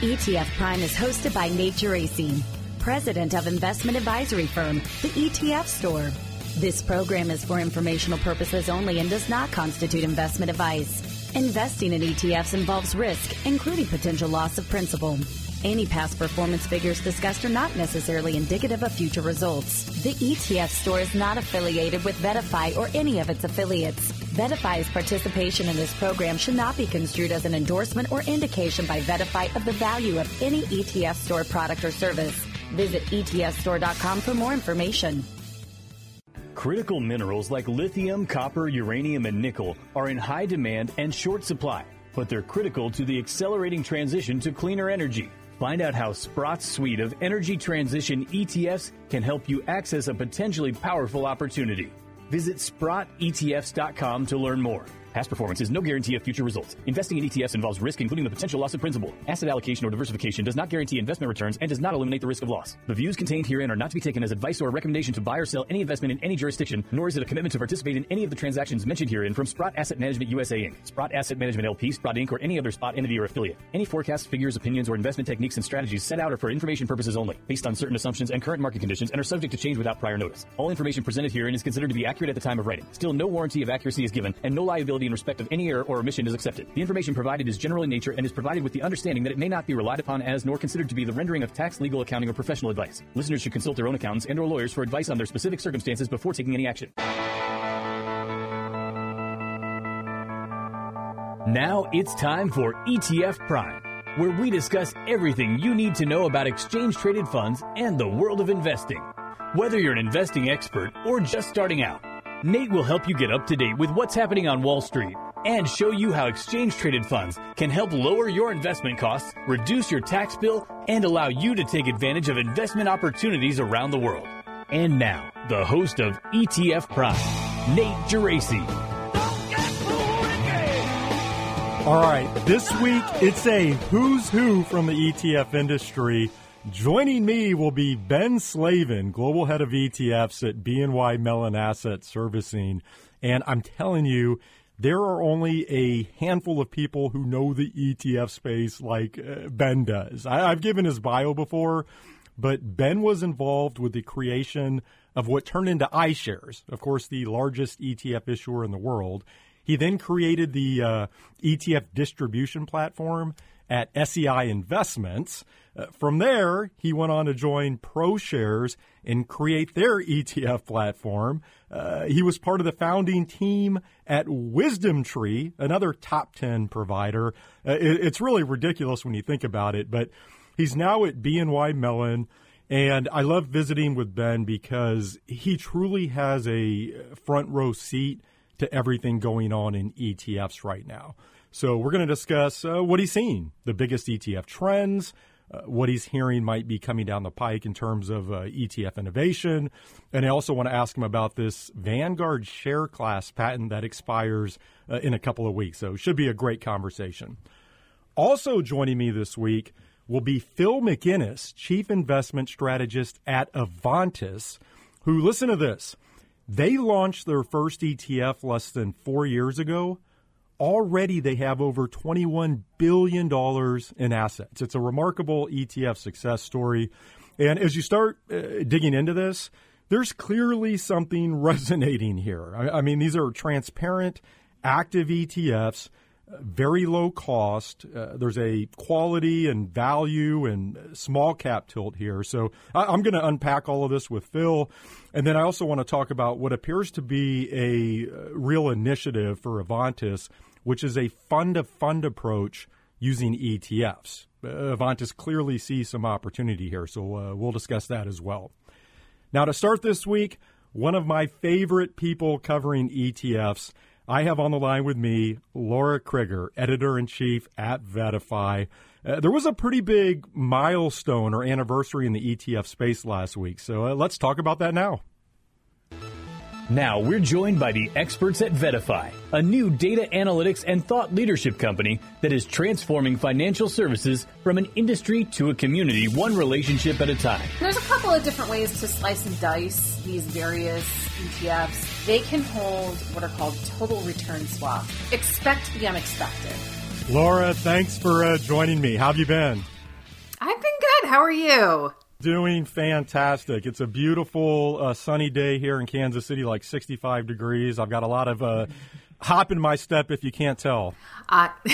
ETF Prime is hosted by Nate Geraci, president of investment advisory firm, the ETF Store. This program is for informational purposes only and does not constitute investment advice. Investing in ETFs involves risk, including potential loss of principal. Any past performance figures discussed are not necessarily indicative of future results. The ETF store is not affiliated with VettaFi or any of its affiliates. VettaFi's participation in this program should not be construed as an endorsement or indication by VettaFi of the value of any ETF store product or service. Visit etfstore.com for more information. Critical minerals like lithium, copper, uranium, and nickel are in high demand and short supply, but they're critical to the accelerating transition to cleaner energy. Find out how Sprott's suite of energy transition ETFs can help you access a potentially powerful opportunity. Visit SprottETFs.com to learn more. Past performance is no guarantee of future results. Investing in ETFs involves risk, including the potential loss of principal. Asset allocation or diversification does not guarantee investment returns and does not eliminate the risk of loss. The views contained herein are not to be taken as advice or a recommendation to buy or sell any investment in any jurisdiction, nor is it a commitment to participate in any of the transactions mentioned herein from Sprott Asset Management USA Inc., Sprott Asset Management LP, Sprott Inc., or any other Sprott entity or affiliate. Any forecasts, figures, opinions, or investment techniques and strategies set out are for information purposes only, based on certain assumptions and current market conditions, and are subject to change without prior notice. All information presented herein is considered to be accurate at the time of writing. Still, no warranty of accuracy is given, and no liability in respect of any error or omission is accepted. The information provided is general in nature and is provided with the understanding that it may not be relied upon as nor considered to be the rendering of tax, legal, accounting, or professional advice. Listeners should consult their own accountants and or lawyers for advice on their specific circumstances before taking any action. Now it's time for ETF Prime, where we discuss everything you need to know about exchange traded funds and the world of investing. Whether you're an investing expert or just starting out, Nate will help you get up to date with what's happening on Wall Street and show you how exchange traded funds can help lower your investment costs, reduce your tax bill, and allow you to take advantage of investment opportunities around the world. And now, the host of ETF Prime, Nate Geraci. All right, this week it's a who's who from the ETF industry. Joining me will be Ben Slavin, Global Head of ETFs at BNY Mellon Asset Servicing. And I'm telling you, there are only a handful of people who know the ETF space like uh, Ben does. I, I've given his bio before, but Ben was involved with the creation of what turned into iShares, of course, the largest ETF issuer in the world. He then created the uh, ETF distribution platform at SEI Investments. Uh, from there, he went on to join ProShares and create their ETF platform. Uh, he was part of the founding team at WisdomTree, another top 10 provider. Uh, it, it's really ridiculous when you think about it, but he's now at BNY Mellon. And I love visiting with Ben because he truly has a front row seat to everything going on in ETFs right now. So we're going to discuss uh, what he's seeing, the biggest ETF trends, uh, what he's hearing might be coming down the pike in terms of uh, ETF innovation. And I also want to ask him about this Vanguard share class patent that expires uh, in a couple of weeks. So it should be a great conversation. Also joining me this week will be Phil McInnis, Chief Investment Strategist at Avantis, who, listen to this, they launched their first ETF less than four years ago. Already they have over $21 billion in assets. It's a remarkable ETF success story. And as you start uh, digging into this, there's clearly something resonating here. I, I mean, these are transparent, active ETFs very low cost. Uh, there's a quality and value and small cap tilt here. So I, am going to unpack all of this with Phil. And then I also want to talk about what appears to be a uh, real initiative for Avantis, which is a fund of fund approach using ETFs. Uh, Avantis clearly sees some opportunity here. So uh, we'll discuss that as well. Now, to start this week, one of my favorite people covering ETFs I have on the line with me Lara Crigger, editor in chief at VettaFi. Uh, there was a pretty big milestone or anniversary in the ETF space last week, so uh, let's talk about that now. Now we're joined by the experts at VettaFi, a new data analytics and thought leadership company that is transforming financial services from an industry to a community, one relationship at a time. There's a couple of different ways to slice and dice these various ETFs. They can hold what are called total return swaps. Expect the unexpected. Lara, thanks for uh, joining me. How have you been? I've been good. How are you? Doing fantastic. It's a beautiful uh, sunny day here in Kansas City, like 65 degrees. I've got a lot of uh, hop in my step if you can't tell. Uh,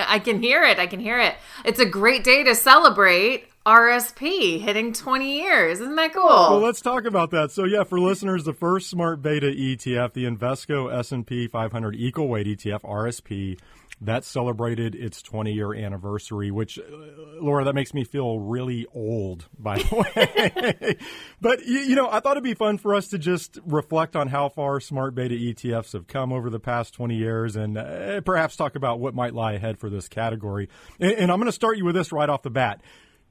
I can hear it. I can hear it. It's a great day to celebrate RSP hitting 20 years. Isn't that cool? Well, let's talk about that. So, yeah, for listeners, the first smart beta ETF, the Invesco S&P 500 Equal Weight ETF, RSP, that celebrated its 20 year anniversary, which, uh, Lara, that makes me feel really old, by the way. but, you, you, know, I thought it'd be fun for us to just reflect on how far smart beta ETFs have come over the past 20 years and uh, perhaps talk about what might lie ahead for this category. And, and I'm going to start you with this right off the bat.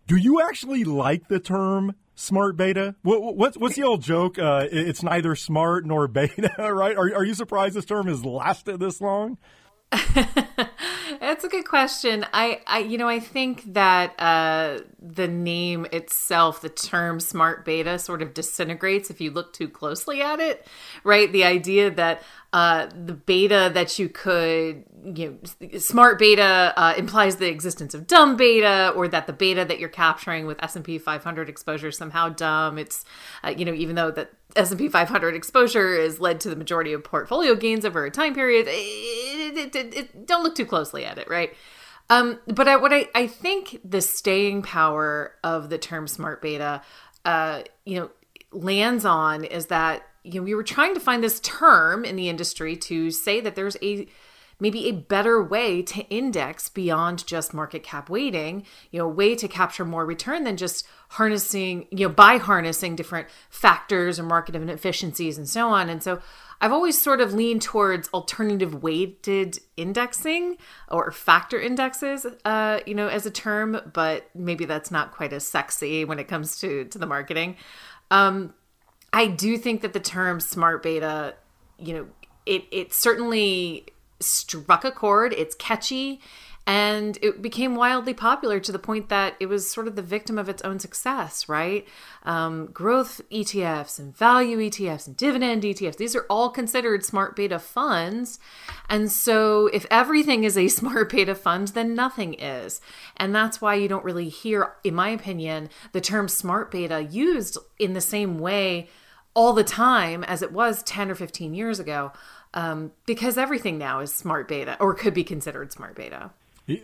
Do you actually like the term smart beta? What, what's, what's the old joke? Uh, it's neither smart nor beta, right? Are, are you surprised this term has lasted this long? That's a good question. I, I, you know, I think that uh, the name itself, the term smart beta, sort of disintegrates if you look too closely at it, right? The idea that uh, the beta that you could, you know, smart beta uh, implies the existence of dumb beta, or that the beta that you're capturing with S and P 500 exposure is somehow dumb. It's, uh, you know, even though that S&P 500 exposure has led to the majority of portfolio gains over a time period. It, it, it, don't look too closely at it, right? Um, but I, what I, I think the staying power of the term smart beta, uh, you know, lands on is that you know we were trying to find this term in the industry to say that there's a maybe a better way to index beyond just market cap weighting, you know, a way to capture more return than just harnessing, you know, by harnessing different factors or market inefficiencies and so on. And so I've always sort of leaned towards alternative weighted indexing or factor indexes, uh, you know, as a term, but maybe that's not quite as sexy when it comes to to the marketing. Um, I do think that the term smart beta, you know, it it certainly struck a chord. It's catchy and it became wildly popular to the point that it was sort of the victim of its own success, right? Um, growth ETFs and value ETFs and dividend ETFs, these are all considered smart beta funds. And so, if everything is a smart beta fund, then nothing is. And that's why you don't really hear, in my opinion, the term smart beta used in the same way all the time as it was 10 or 15 years ago um, because everything now is smart beta or could be considered smart beta.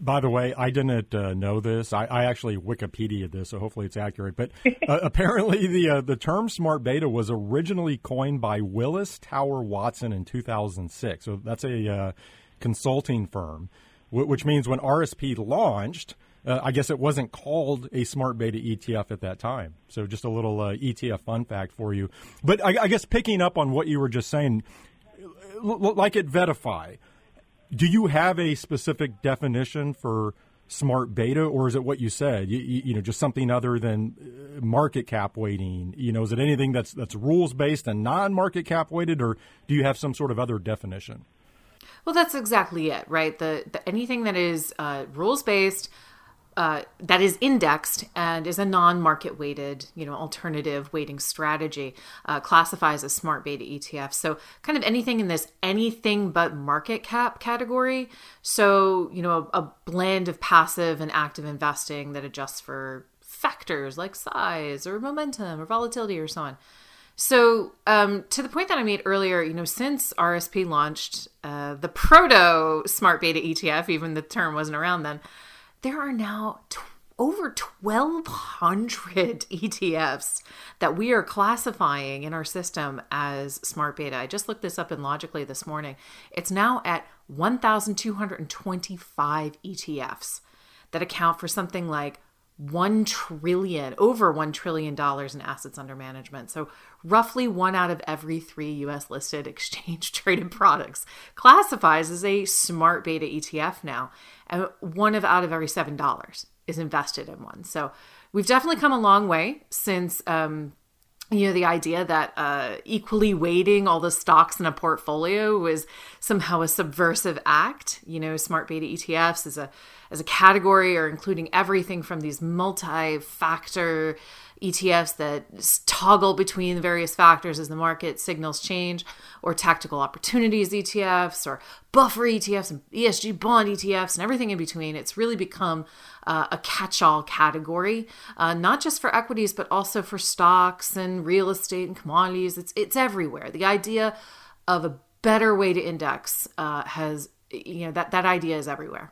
By the way, I didn't uh, know this. I, I, actually Wikipedia this, so hopefully it's accurate. But uh, apparently, the uh, the term smart beta was originally coined by Willis Tower Watson in 2006. So that's a uh, consulting firm, which means when RSP launched, uh, I guess it wasn't called a smart beta ETF at that time. So just a little uh, ETF fun fact for you. But I, I guess picking up on what you were just saying, like at VettaFi, do you have a specific definition for smart beta, or is it what you said? You, you, know, just something other than uh, market cap weighting. You know, is it anything that's that's rules based and non market cap weighted, or do you have some sort of other definition? Well, that's exactly it, right? The, the anything that is uh, rules based, uh, that is indexed and is a non-market weighted, you know, alternative weighting strategy, uh, classifies as smart beta ETF. So kind of anything in this anything but market cap category. So you know, a, a blend of passive and active investing that adjusts for factors like size or momentum or volatility or so on. So, um, to the point that I made earlier, you know, since RSP launched uh, the proto smart beta ETF, even the term wasn't around then, there are now t- over 1,200 ETFs that we are classifying in our system as smart beta. I just looked this up in Logicly this morning. It's now at 1,225 ETFs that account for something like 1 trillion, over 1 trillion dollars in assets under management. So, roughly one out of every three US listed exchange traded products classifies as a smart beta ETF now one of out of every seven dollars is invested in one. So we've definitely come a long way since um, you know the idea that uh, equally weighting all the stocks in a portfolio was somehow a subversive act. You know, smart beta ETFs as a as a category are including everything from these multi-factor ETFs that toggle between the various factors as the market signals change, or tactical opportunities ETFs, or buffer ETFs and ESG bond ETFs, and everything in between. It's really become uh, a catch all category, uh, not just for equities, but also for stocks and real estate and commodities. It's, it's everywhere. The idea of a better way to index uh, has, you know, that, that idea is everywhere.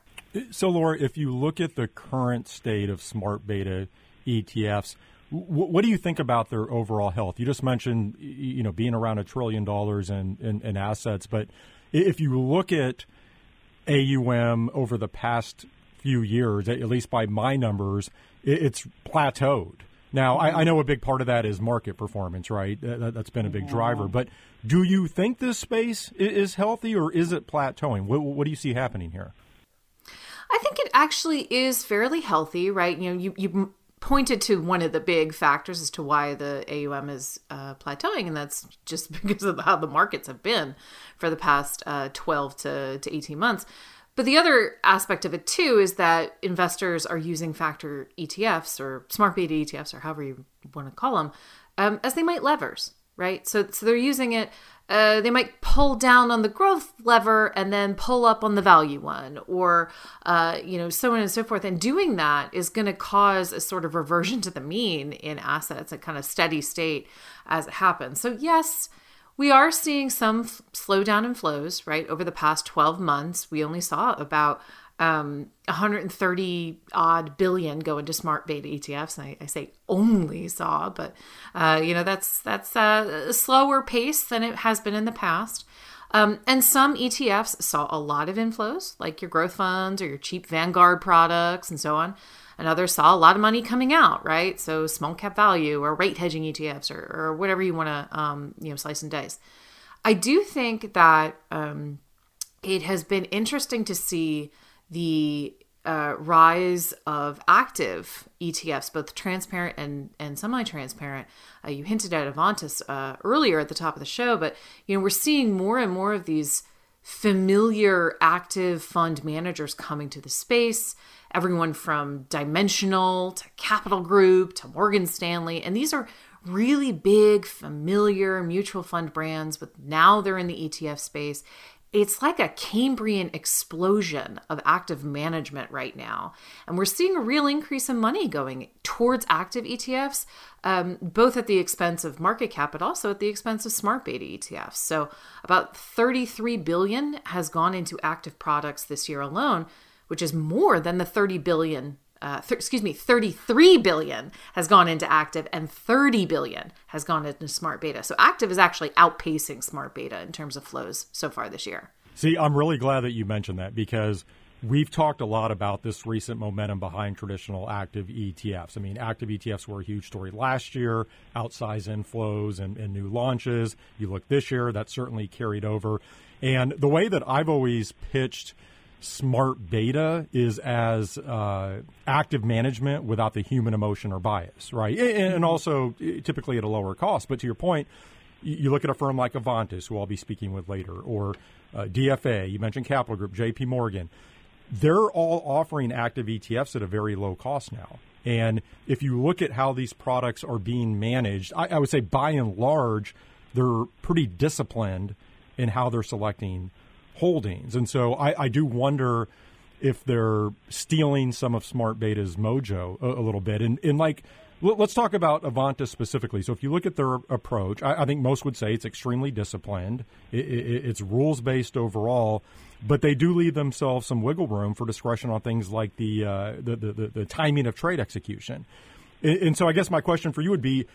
So, Lara, if you look at the current state of smart beta ETFs, what do you think about their overall health? You just mentioned, you know, being around a trillion dollars in, in, in assets, but if you look at AUM over the past few years, at least by my numbers, it's plateaued. Now, I, I, know a big part of that is market performance, right? That, has been a big driver. But do you think this space is healthy or is it plateauing? What, what do you see happening here? I think it actually is fairly healthy, right? You know, you, you pointed to one of the big factors as to why the AUM is uh, plateauing, and that's just because of how the markets have been for the past uh, 12 to, to 18 months. But the other aspect of it too is that investors are using factor ETFs or smart beta ETFs or however you want to call them um, as they might levers, right? So, so they're using it uh, they might pull down on the growth lever and then pull up on the value one, or uh, you know, so on and so forth. And doing that is going to cause a sort of reversion to the mean in assets, a kind of steady state as it happens. So yes, we are seeing some f- slowdown in flows. Right over the past twelve months, we only saw about um, 130 odd billion go into smart beta ETFs. I, I say only saw, but uh, you know that's that's a slower pace than it has been in the past. Um, and some ETFs saw a lot of inflows, like your growth funds or your cheap Vanguard products and so on. And others saw a lot of money coming out, right? So small cap value or rate hedging ETFs or, or whatever you want to, um, you know, slice and dice. I do think that um, it has been interesting to see the uh, rise of active ETFs, both transparent and, and semi-transparent. Uh, you hinted at Avantis uh, earlier at the top of the show, but you know we're seeing more and more of these familiar active fund managers coming to the space. Everyone from Dimensional to Capital Group to Morgan Stanley, and these are really big, familiar mutual fund brands. But now they're in the ETF space, it's like a Cambrian explosion of active management right now. And we're seeing a real increase in money going towards active ETFs, um, both at the expense of market cap, but also at the expense of smart beta ETFs. So about 33 billion has gone into active products this year alone, which is more than the 30 billion uh, th- excuse me, 33 billion has gone into active and 30 billion has gone into smart beta. So active is actually outpacing smart beta in terms of flows so far this year. See, I'm really glad that you mentioned that because we've talked a lot about this recent momentum behind traditional active ETFs. I mean, active ETFs were a huge story last year, outsized inflows and, and new launches. You look this year, that certainly carried over. And the way that I've always pitched – smart beta is as uh, active management without the human emotion or bias, right? And, also typically at a lower cost. But to your point, you look at a firm like Avantis, who I'll be speaking with later, or uh, DFA, you mentioned Capital Group, JP Morgan. They're all offering active ETFs at a very low cost now. And if you look at how these products are being managed, I, I would say by and large, they're pretty disciplined in how they're selecting holdings. And so I, I do wonder if they're stealing some of Smart Beta's mojo a, a little bit. And, and like, let's talk about Avantis specifically. So if you look at their approach, I, I think most would say it's extremely disciplined. It, it, it's rules based overall, but they do leave themselves some wiggle room for discretion on things like the uh, the, the, the, the, timing of trade execution. And so I guess my question for you would be,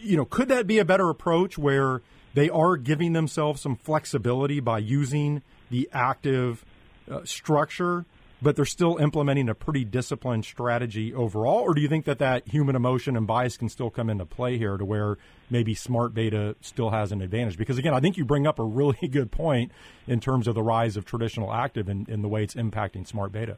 you know, could that be a better approach where they are giving themselves some flexibility by using the active uh, structure, but they're still implementing a pretty disciplined strategy overall? Or do you think that that human emotion and bias can still come into play here to where maybe smart beta still has an advantage? Because again, I think you bring up a really good point in terms of the rise of traditional active and, and the way it's impacting smart beta.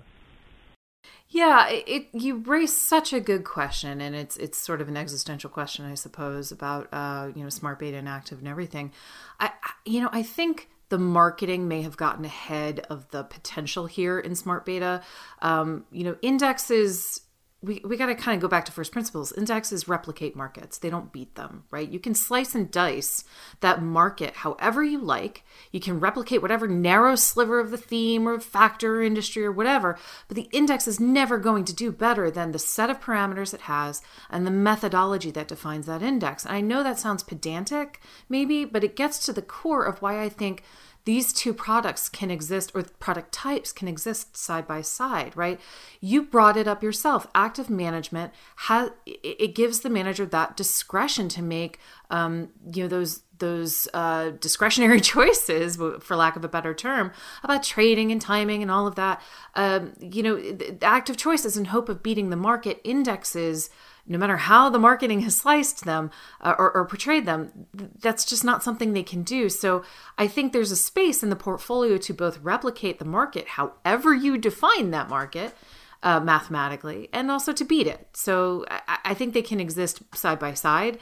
Yeah, it, it, you raise such a good question, and it's it's sort of an existential question, I suppose, about uh, you know smart beta and active and everything. I, I you know I think the marketing may have gotten ahead of the potential here in smart beta. Um, you know, indexes we, we got to kind of go back to first principles. Indexes replicate markets, they don't beat them, right? You can slice and dice that market however you like. You can replicate whatever narrow sliver of the theme or factor or industry or whatever, but the index is never going to do better than the set of parameters it has and the methodology that defines that index. And I know that sounds pedantic, maybe, but it gets to the core of why I think these two products can exist or product types can exist side by side right? You brought it up yourself. Active management has it gives the manager that discretion to make um, you know those those uh, discretionary choices, for lack of a better term, about trading and timing and all of that. Um, you know, active choices in hope of beating the market. Indexes no matter how the marketing has sliced them uh, or, or, portrayed them, that's just not something they can do. So I think there's a space in the portfolio to both replicate the market, however you define that market. Uh, mathematically, and also to beat it. So I, I, think they can exist side by side.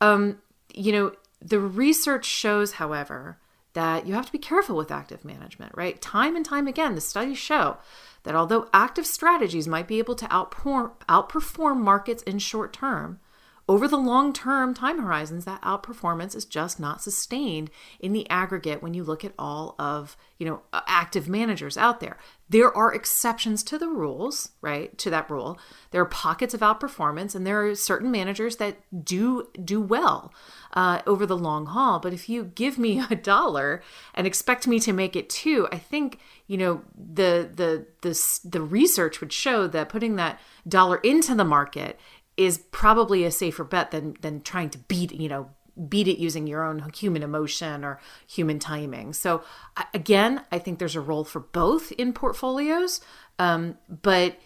Um, you know, the research shows, however, that you have to be careful with active management, right? Time and time again, the studies show that although active strategies might be able to outperform, markets in short term, over the long term time horizons, that outperformance is just not sustained in the aggregate when you look at all of you know active managers out there. There are exceptions to the rules, right? To that rule, there are pockets of outperformance, and there are certain managers that do do well uh, over the long haul. But if you give me a dollar and expect me to make it two, I think you know the the the the research would show that putting that dollar into the market is probably a safer bet than than trying to beat you know beat it using your own human emotion or human timing. So again, I think there's a role for both in portfolios, um, but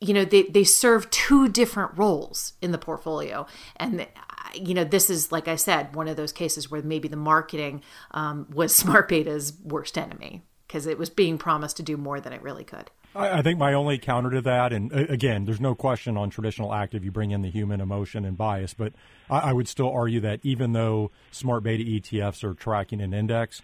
you know they they serve two different roles in the portfolio, and you know this is like I said one of those cases where maybe the marketing um, was smart beta's worst enemy because it was being promised to do more than it really could. I, I think my only counter to that, and again, there's no question on traditional active, you bring in the human emotion and bias, but I, I would still argue that even though smart beta ETFs are tracking an index,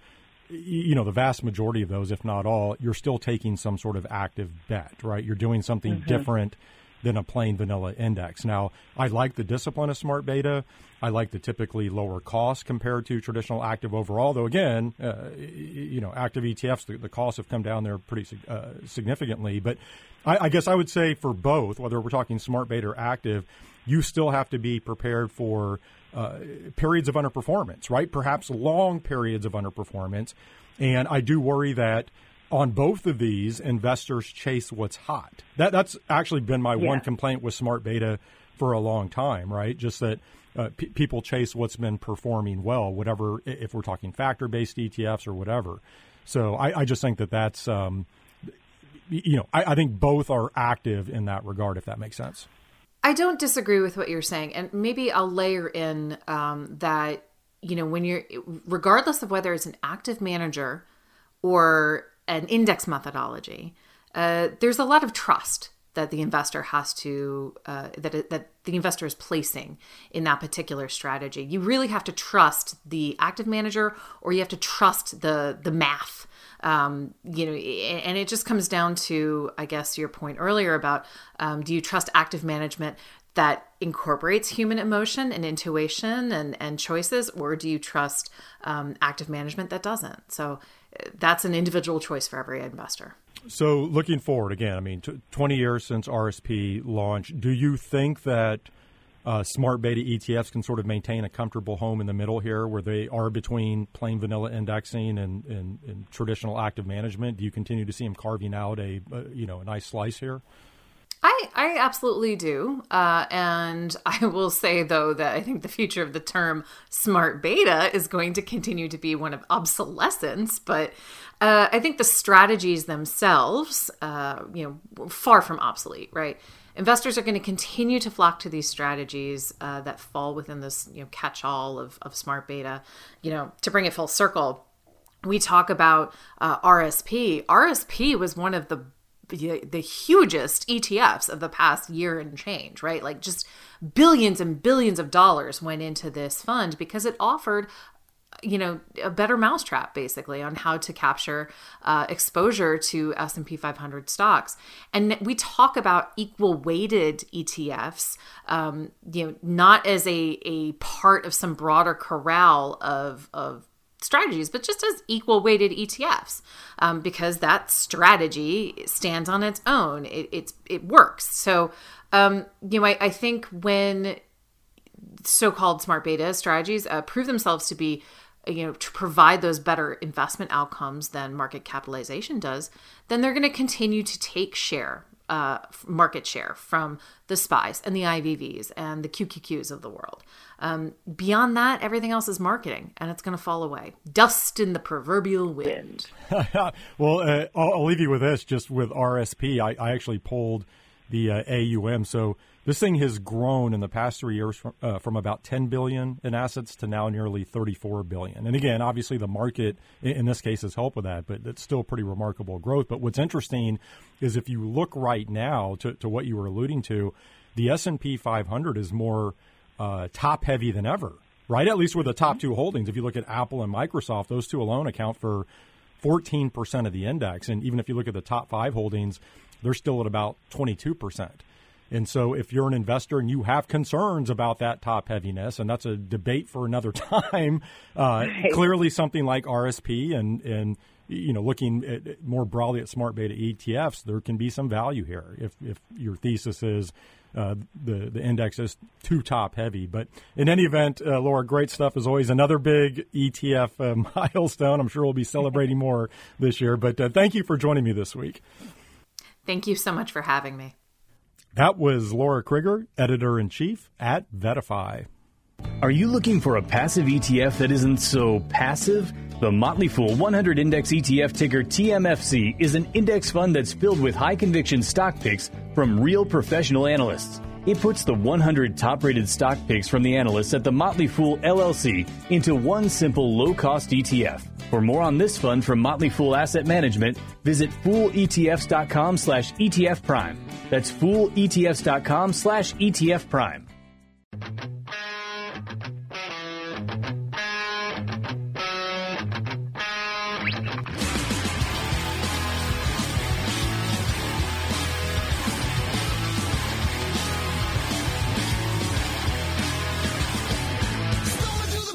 you know the vast majority of those if not all you're still taking some sort of active bet right you're doing something mm-hmm. different than a plain vanilla index. Now, I like the discipline of smart beta. I like the typically lower cost compared to traditional active overall. Though again, uh, you know, active ETFs, the, the, costs have come down there pretty uh, significantly. But I, I, guess I would say for both, whether we're talking smart beta or active, you still have to be prepared for uh, periods of underperformance, right? Perhaps long periods of underperformance. And I do worry that on both of these, investors chase what's hot. That that's actually been my yeah. one complaint with smart beta for a long time, right? Just that uh, p- people chase what's been performing well, whatever. If we're talking factor based ETFs or whatever, so I, I just think that that's um, you know I, I think both are active in that regard, if that makes sense. I don't disagree with what you're saying, and maybe I'll layer in um, that you know when you're regardless of whether it's an active manager or an index methodology, uh, there's a lot of trust that the investor has to uh, that that the investor is placing in that particular strategy. You really have to trust the active manager, or you have to trust the the math. Um, you know, and it just comes down to, I guess, your point earlier about um, do you trust active management that incorporates human emotion and intuition and, and choices, or do you trust um, active management that doesn't? So that's an individual choice for every investor. So, looking forward again, I mean, t- 20 years since RSP launched, do you think that uh, smart beta ETFs can sort of maintain a comfortable home in the middle here where they are between plain vanilla indexing and, and, and traditional active management? Do you continue to see them carving out a, a you know a nice slice here? I, I absolutely do. Uh, and I will say, though, that I think the future of the term smart beta is going to continue to be one of obsolescence. But uh, I think the strategies themselves, uh, you know, far from obsolete, right? Investors are going to continue to flock to these strategies uh, that fall within this, you know, catch-all of, of smart beta. You know, to bring it full circle, we talk about uh, RSP. RSP was one of the the hugest ETFs of the past year and change, right? Like just billions and billions of dollars went into this fund because it offered you know a better mousetrap basically on how to capture uh, exposure to s&p 500 stocks and we talk about equal weighted etfs um, you know not as a, a part of some broader corral of, of strategies, but just as equal weighted ETFs, um, because that strategy stands on its own. It, it's it works. So, um, you know, I, I think when so-called smart beta strategies uh, prove themselves to be you know to provide those better investment outcomes than market capitalization does then they're going to continue to take share uh, market share from the SPYs and the ivvs and the qqqs of the world. Um, beyond that everything else is marketing and it's going to fall away. Dust in the proverbial wind. Well uh, I'll, I'll, leave you with this just with rsp i, I actually pulled the uh, aum so this thing has grown in the past three years from, uh, from about 10 billion in assets to now nearly 34 billion. And again, obviously the market in this case has helped with that, but it's still pretty remarkable growth. But what's interesting is if you look right now to, to what you were alluding to, the S&P 500 is more uh, top heavy than ever, right? At least with the top two holdings. If you look at Apple and Microsoft, those two alone account for 14% of the index. And even if you look at the top five holdings, they're still at about 22%. And so, if you're an investor and you have concerns about that top heaviness, and that's a debate for another time, uh, right. clearly something like RSP and and you know looking at, more broadly at smart beta ETFs, there can be some value here if if your thesis is. Uh, the the index is too top heavy, but in any event, uh, Lara, great stuff as always. Another big ETF uh, milestone. I'm sure we'll be celebrating more this year. But uh, thank you for joining me this week. Thank you so much for having me. That was Lara Crigger, editor in chief at VettaFi. Are you looking for a passive ETF that isn't so passive? The Motley Fool 100 Index ETF ticker TMFC is an index fund that's filled with high conviction stock picks from real professional analysts. It puts the 100 top rated stock picks from the analysts at the Motley Fool LLC into one simple low cost ETF. For more on this fund from Motley Fool Asset Management, visit fooletfs.com slash ETF Prime. That's fooletfs.com slash ETF Prime.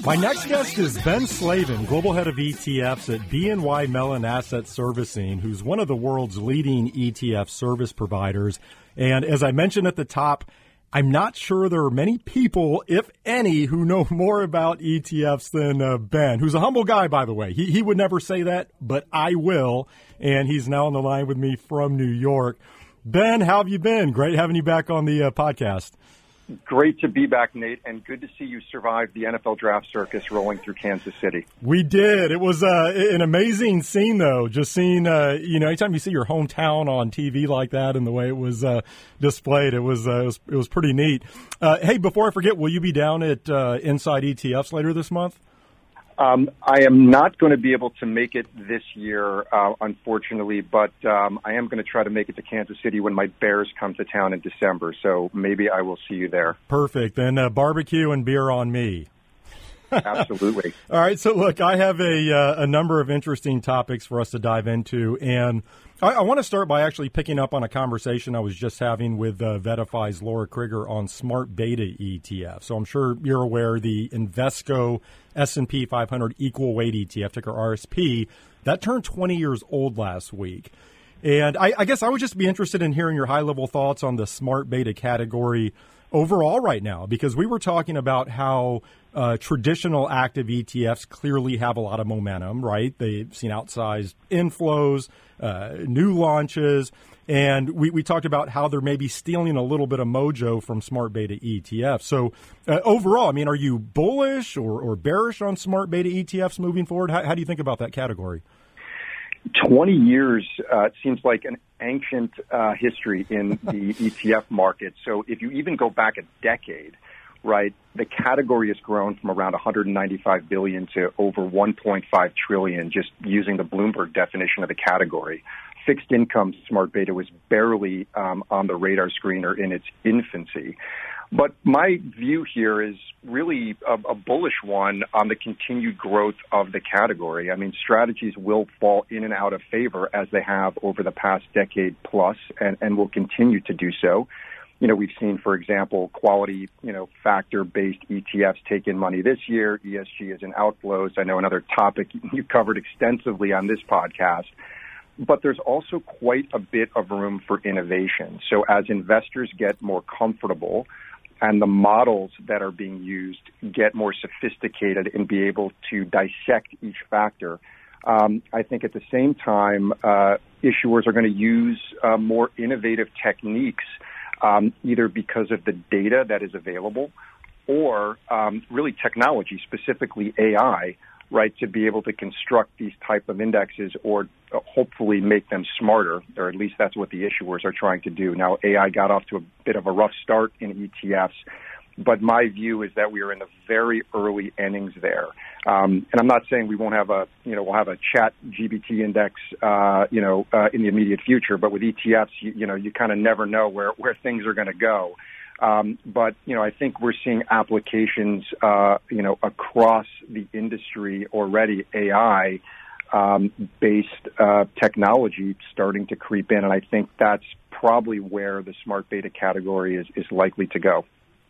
My next guest is Ben Slavin, Global Head of ETFs at BNY Mellon Asset Servicing, who's one of the world's leading ETF service providers. And as I mentioned at the top, I'm not sure there are many people, if any, who know more about ETFs than uh, Ben, who's a humble guy, by the way. He, he would never say that, but I will. And he's now on the line with me from New York. Ben, how have you been? Great having you back on the uh, podcast. Great to be back, Nate, and good to see you survive the NFL draft circus rolling through Kansas City. We did. It was uh, an amazing scene, though. Just seeing, uh, you know, anytime you see your hometown on TV like that and the way it was uh, displayed, it was, uh, it was it was pretty neat. Uh, hey, before I forget, will you be down at uh, Inside ETFs later this month? Um, I am not going to be able to make it this year, uh, unfortunately, but um, I am going to try to make it to Kansas City when my Bears come to town in December. So maybe I will see you there. Perfect. Then uh, barbecue and beer on me. Absolutely. All right. So, look, I have a, uh, a number of interesting topics for us to dive into. And I, I want to start by actually picking up on a conversation I was just having with uh, VettaFi's Lara Crigger on smart beta ETF. So, I'm sure you're aware the Invesco S&P 500 equal weight ETF, ticker RSP, that turned 20 years old last week. And I, I guess I would just be interested in hearing your high level thoughts on the smart beta category overall right now, because we were talking about how uh, traditional active ETFs clearly have a lot of momentum, right? They've seen outsized inflows, uh, new launches, and we, we talked about how they're maybe stealing a little bit of mojo from smart beta ETFs. So, uh, overall, I mean, are you bullish or, or bearish on smart beta ETFs moving forward? How, how do you think about that category? 20 years uh, seems like an ancient uh, history in the ETF market. So if you even go back a decade, right, the category has grown from around 195 billion to over 1.5 trillion, just using the Bloomberg definition of the category. fixed income smart beta was barely um, on the radar screen or in its infancy. But my view here is really a, a, bullish one on the continued growth of the category. I mean, strategies will fall in and out of favor as they have over the past decade plus and, and will continue to do so. You know, we've seen, for example, quality, you know, factor based ETFs take in money this year. ESG is in outflows. I know another topic you covered extensively on this podcast but there's also quite a bit of room for innovation. So as investors get more comfortable and the models that are being used get more sophisticated and be able to dissect each factor. Um, I think at the same time, uh, issuers are going to use uh, more innovative techniques, um, either because of the data that is available or um, really technology, specifically AI, right, to be able to construct these type of indexes or hopefully make them smarter, or at least that's what the issuers are trying to do. Now, AI got off to a bit of a rough start in ETFs, but my view is that we are in the very early innings there. Um, and I'm not saying we won't have a, you know, we'll have a chat GBT index, uh, you know, uh, in the immediate future, but with ETFs, you, you know, you kind of never know where, where things are going to go. Um, but you know, I think we're seeing applications, uh, you know, across the industry already. AI um, based uh, technology starting to creep in, and I think that's probably where the smart beta category is is likely to go.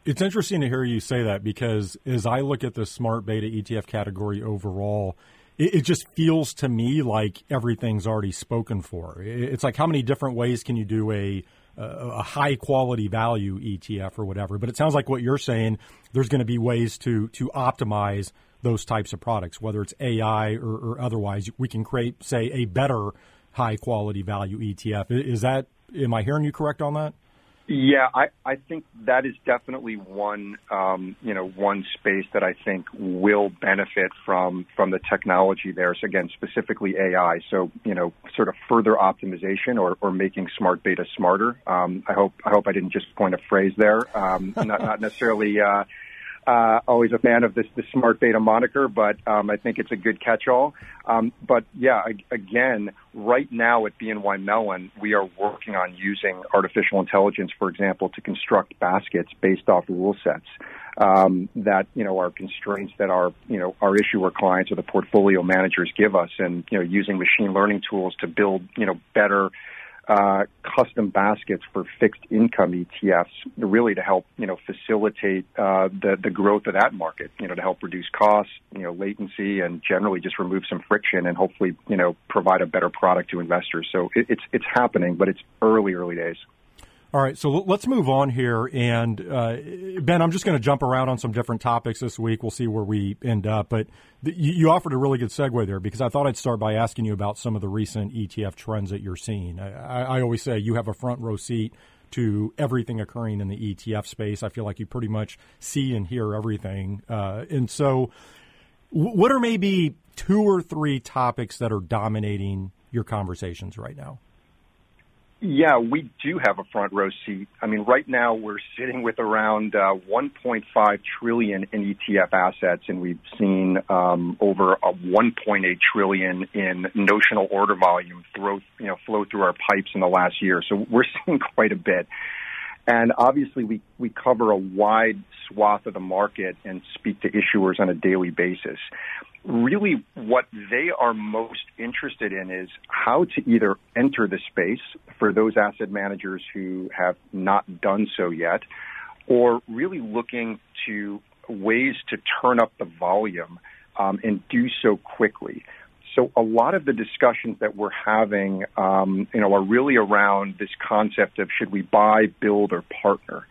It's interesting to hear you say that because as I look at the smart beta ETF category overall, it, it just feels to me like everything's already spoken for. It's like how many different ways can you do a a high quality value ETF or whatever. But it sounds like what you're saying, there's going to be ways to to optimize those types of products, whether it's AI or, or otherwise. We can create, say, a better high quality value ETF. Is that am I hearing you correct on that? Yeah, I, I think that is definitely one, um, you know, one space that I think will benefit from from the technology there. So again, specifically AI. So you know, sort of further optimization or, or making smart beta smarter. Um, I hope I hope I didn't just point a phrase there. Um, not, not necessarily. Uh, uh, always a fan of this the smart beta moniker, but um, I think it's a good catch-all. Um, but yeah, again, right now at BNY Mellon, we are working on using artificial intelligence, for example, to construct baskets based off rule sets um, that you know are constraints that our you know our issuer clients or the portfolio managers give us, and you know using machine learning tools to build you know better uh, custom baskets for fixed income ETFs, really to help you know facilitate uh, the the growth of that market. You know, to help reduce costs, you know, latency, and generally just remove some friction, and hopefully you know provide a better product to investors. So it, it's it's happening, but it's early early days. All right, so let's move on here. And uh, Ben, I'm just going to jump around on some different topics this week. We'll see where we end up. But th- you offered a really good segue there because I thought I'd start by asking you about some of the recent ETF trends that you're seeing. I, I always say you have a front row seat to everything occurring in the ETF space. I feel like you pretty much see and hear everything. Uh, and so, w- what are maybe two or three topics that are dominating your conversations right now? Yeah, we do have a front row seat. I mean, right now we're sitting with around uh, 1.5 trillion in ETF assets, and we've seen um, over a 1.8 trillion in notional order volume flow, you know, flow through our pipes in the last year. So we're seeing quite a bit. And obviously, we, we cover a wide swath of the market and speak to issuers on a daily basis really what they are most interested in is how to either enter the space for those asset managers who have not done so yet, or really looking to ways to turn up the volume um, and do so quickly. So a lot of the discussions that we're having, um, you know, are really around this concept of should we buy, build, or partner.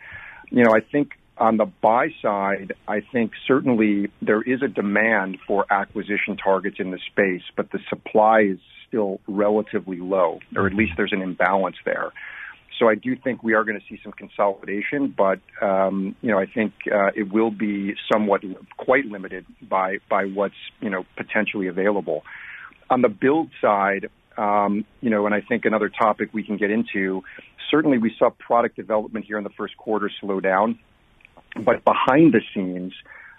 You know, I think on the buy side, I think certainly there is a demand for acquisition targets in the space, but the supply is still relatively low, or at least there's an imbalance there. So I do think we are going to see some consolidation, but um, you know I think uh, it will be somewhat quite limited by by what's you know potentially available. On the build side, um, you know, and I think another topic we can get into. Certainly, we saw product development here in the first quarter slow down. But behind the scenes,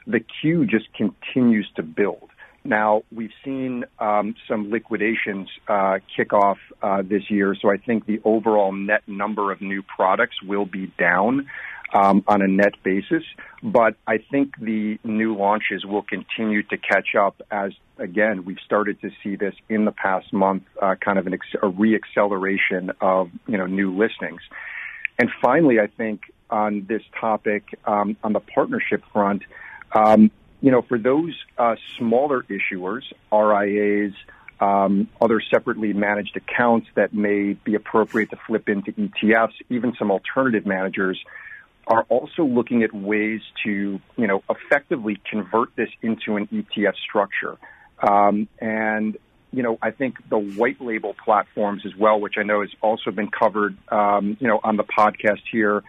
the queue just continues to build. Now, we've seen um, some liquidations uh, kick off uh, this year, so I think the overall net number of new products will be down um, on a net basis. But I think the new launches will continue to catch up as, again, we've started to see this in the past month, uh, kind of an ex- a reacceleration of you know new listings. And finally, I think on this topic, um, on the partnership front, um, you know, for those uh, smaller issuers, RIAs, um, other separately managed accounts that may be appropriate to flip into ETFs, even some alternative managers are also looking at ways to, you know, effectively convert this into an ETF structure. Um, and, you know, I think the white label platforms as well, which I know has also been covered, um, you know, on the podcast here,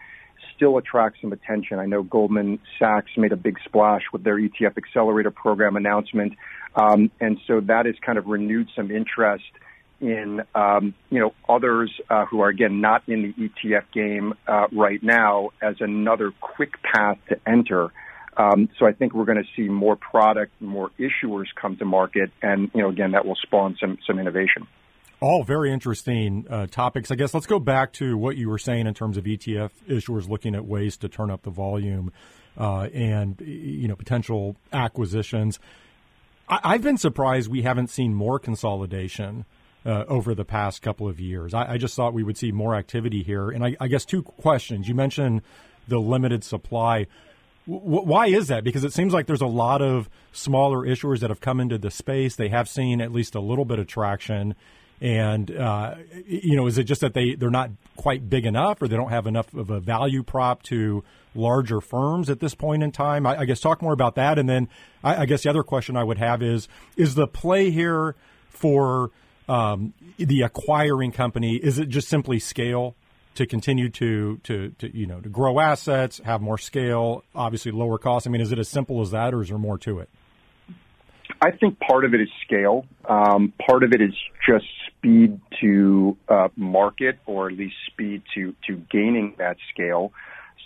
still attract some attention. I know Goldman Sachs made a big splash with their ETF accelerator program announcement. Um, and so that has kind of renewed some interest in, um, you know, others uh, who are again not in the ETF game uh, right now as another quick path to enter. Um, so I think we're going to see more product, more issuers come to market, and you know, again, that will spawn some some innovation. All very interesting uh, topics. I guess let's go back to what you were saying in terms of ETF issuers looking at ways to turn up the volume uh, and you know potential acquisitions. I- have been surprised we haven't seen more consolidation uh, over the past couple of years. I-, I, just thought we would see more activity here. And I, I guess two questions. You mentioned the limited supply. W- why is that? Because it seems like there's a lot of smaller issuers that have come into the space. They have seen at least a little bit of traction and uh, you know, is it just that they they're not quite big enough, or they don't have enough of a value prop to larger firms at this point in time? I, I guess talk more about that, and then I, I, guess the other question I would have is: is the play here for um, the acquiring company? Is it just simply scale? To continue to, to to you know to grow assets, have more scale, obviously lower costs. I mean, is it as simple as that, or is there more to it? I think part of it is scale. Um, part of it is just speed to uh, market, or at least speed to to gaining that scale.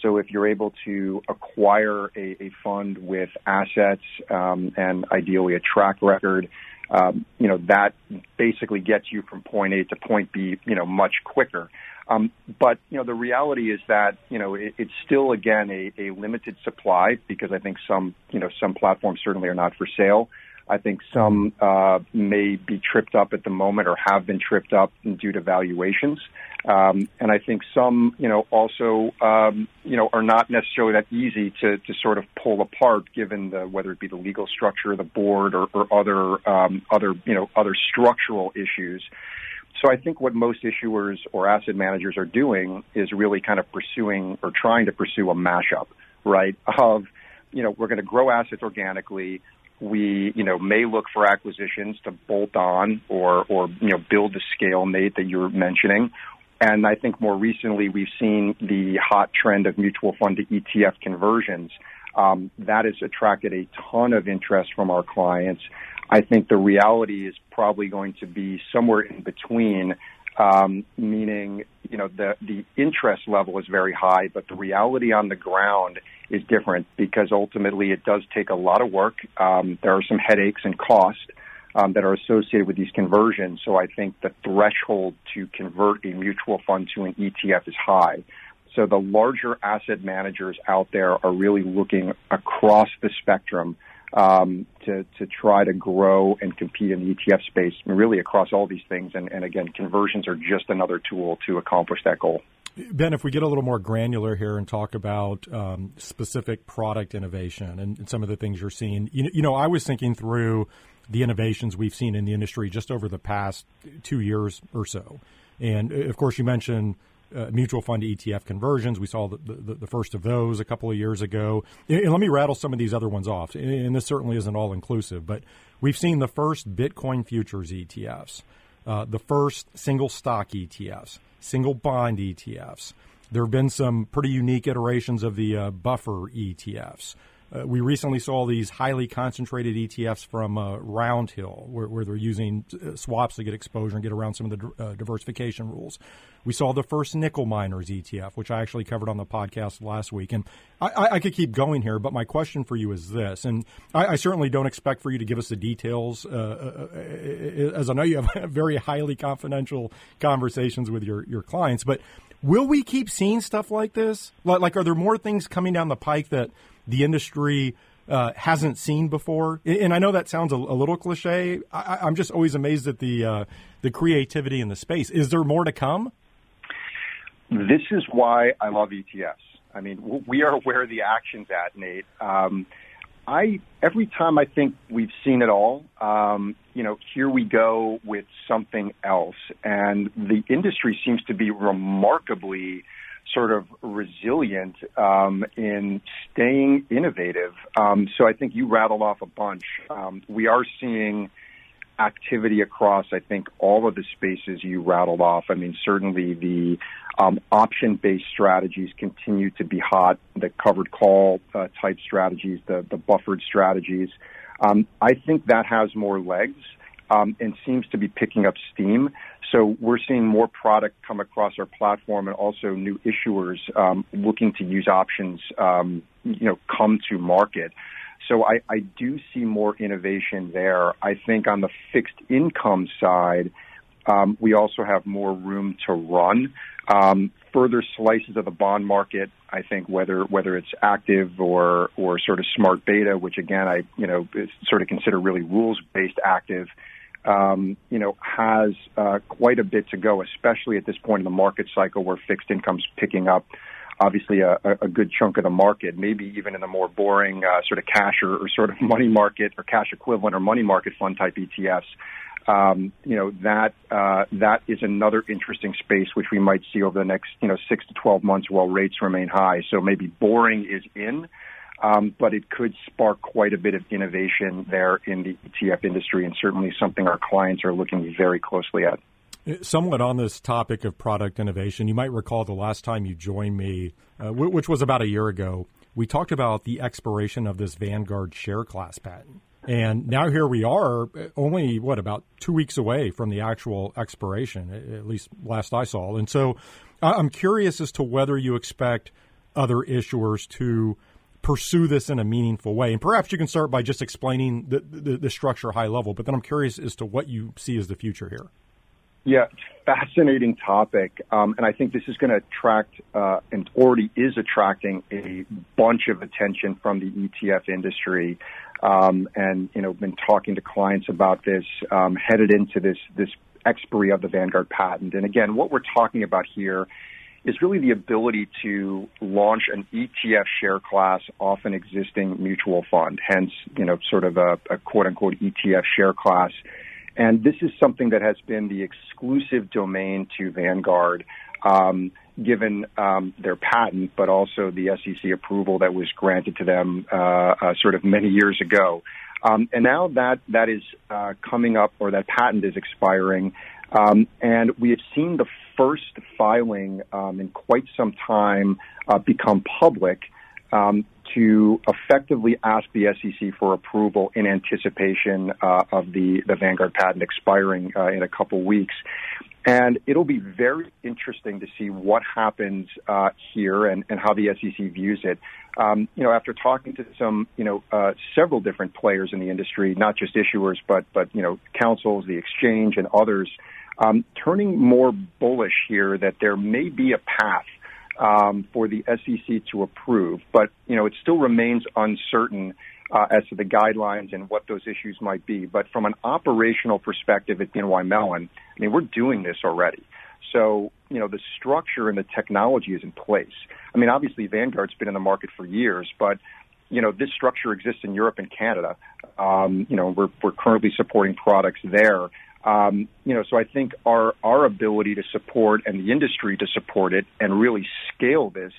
So if you're able to acquire a, a fund with assets um, and ideally a track record, um, you know that basically gets you from point A to point B, you know, much quicker. Um, but you know the reality is that you know it, it's still again a, a limited supply because I think some you know some platforms certainly are not for sale. I think some uh, may be tripped up at the moment or have been tripped up due to valuations. Um, and I think some, you know, also, um, you know, are not necessarily that easy to, to sort of pull apart, given the whether it be the legal structure the board or, or other um, other you know other structural issues. So I think what most issuers or asset managers are doing is really kind of pursuing or trying to pursue a mashup, right? Of you know, we're going to grow assets organically we, you know, may look for acquisitions to bolt on or, or, you know, build the scale, Nate, that you're mentioning. And I think more recently we've seen the hot trend of mutual fund to ETF conversions. Um, that has attracted a ton of interest from our clients. I think the reality is probably going to be somewhere in between, um, meaning, you know, the, the interest level is very high, but the reality on the ground is different because ultimately it does take a lot of work. Um, there are some headaches and costs um, that are associated with these conversions. So I think the threshold to convert a mutual fund to an ETF is high. So the larger asset managers out there are really looking across the spectrum um, to to try to grow and compete in the ETF space, really across all these things. And, and again, conversions are just another tool to accomplish that goal. Ben, if we get a little more granular here and talk about um, specific product innovation and, and, some of the things you're seeing, you know, you know, I was thinking through the innovations we've seen in the industry just over the past two years or so. And uh, of course, you mentioned uh, mutual fund to ETF conversions. We saw the, the, the, first of those a couple of years ago. And let me rattle some of these other ones off. And this certainly isn't all inclusive, but we've seen the first Bitcoin futures ETFs, uh, the first single stock ETFs single bond ETFs. There have been some pretty unique iterations of the uh, buffer ETFs. Uh, we recently saw these highly concentrated ETFs from uh, Roundhill, where, where, they're using uh, swaps to get exposure and get around some of the uh, diversification rules. We saw the first nickel miners ETF, which I actually covered on the podcast last week. And I, I could keep going here, but my question for you is this, and I, I certainly don't expect for you to give us the details, uh, uh, as I know you have very highly confidential conversations with your, your clients, but will we keep seeing stuff like this? Like, like are there more things coming down the pike that – the industry uh, hasn't seen before. And I know that sounds a, a little cliche. I, am just always amazed at the uh, the creativity in the space. Is there more to come? This is why I love ETFs. I mean, we are where the action's at, Nate. Um, I every time I think we've seen it all, um, you know, here we go with something else, and the industry seems to be remarkably sort of resilient um, in staying innovative. Um, so I think you rattled off a bunch. Um, we are seeing activity across, I think, all of the spaces you rattled off. I mean, certainly the um, option-based strategies continue to be hot. The covered call uh, type strategies, the the buffered strategies. Um, I think that has more legs um, and seems to be picking up steam. So we're seeing more product come across our platform and also new issuers um, looking to use options, um, you know, come to market. So I, I do see more innovation there. I think on the fixed income side, um, we also have more room to run. Um, further slices of the bond market, I think whether whether it's active or or sort of smart beta, which again I you know sort of consider really rules based active um, you know, has uh, quite a bit to go, especially at this point in the market cycle where fixed income's picking up obviously a, a good chunk of the market, maybe even in the more boring uh, sort of cash or, or sort of money market or cash equivalent or money market fund type ETFs. Um, you know that uh, that is another interesting space which we might see over the next you know six to twelve months while rates remain high. So maybe boring is in, um, but it could spark quite a bit of innovation there in the ETF industry, and certainly something our clients are looking very closely at. Somewhat on this topic of product innovation, you might recall the last time you joined me, uh, which was about a year ago, we talked about the expiration of this Vanguard share class patent. And now here we are, only what about two weeks away from the actual expiration, at least last I saw. And so I'm curious as to whether you expect other issuers to pursue this in a meaningful way. And perhaps you can start by just explaining the, the, the structure high level, but then I'm curious as to what you see as the future here. Yeah, fascinating topic. Um, and I think this is going to attract, uh, and already is attracting a bunch of attention from the ETF industry. Um, and, you know, been talking to clients about this, um, headed into this, this expiry of the Vanguard patent. And again, what we're talking about here is really the ability to launch an ETF share class off an existing mutual fund, hence, you know, sort of a, a quote unquote ETF share class. And this is something that has been the exclusive domain to Vanguard, um, given um, their patent, but also the SEC approval that was granted to them uh, uh, sort of many years ago. Um, and now that that is uh, coming up, or that patent is expiring, um, and we have seen the first filing um, in quite some time uh, become public um, to effectively ask the SEC for approval in anticipation uh, of the, the Vanguard patent expiring uh, in a couple weeks. And it'll be very interesting to see what happens uh, here and, and how the SEC views it. Um, you know, after talking to some, you know, uh, several different players in the industry, not just issuers, but but you know, counsels, the exchange, and others, um, turning more bullish here that there may be a path um, for the SEC to approve, but you know it still remains uncertain uh, as to the guidelines and what those issues might be. But from an operational perspective at BNY Mellon, I mean we're doing this already. So you know the structure and the technology is in place. I mean obviously Vanguard's been in the market for years, but you know this structure exists in Europe and Canada. Um, you know we're we're currently supporting products there. Um, you know, so I think our our ability to support and the industry to support it and really scale this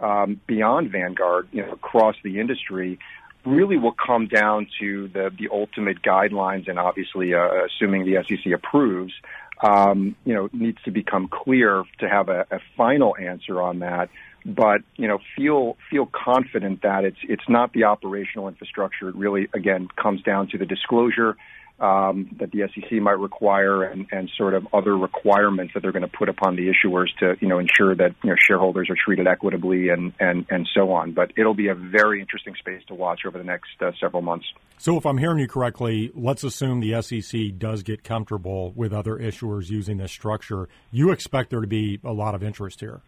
um, beyond Vanguard, you know, across the industry, really will come down to the the ultimate guidelines and obviously, uh, assuming the SEC approves, um, you know, needs to become clear to have a, a final answer on that but you know feel feel confident that it's it's not the operational infrastructure. It really again comes down to the disclosure um, that the SEC might require and, and sort of other requirements that they're going to put upon the issuers to you know ensure that you know shareholders are treated equitably and and and so on. But it'll be a very interesting space to watch over the next uh, several months. So, if I'm hearing you correctly, let's assume the SEC does get comfortable with other issuers using this structure. You expect there to be a lot of interest here.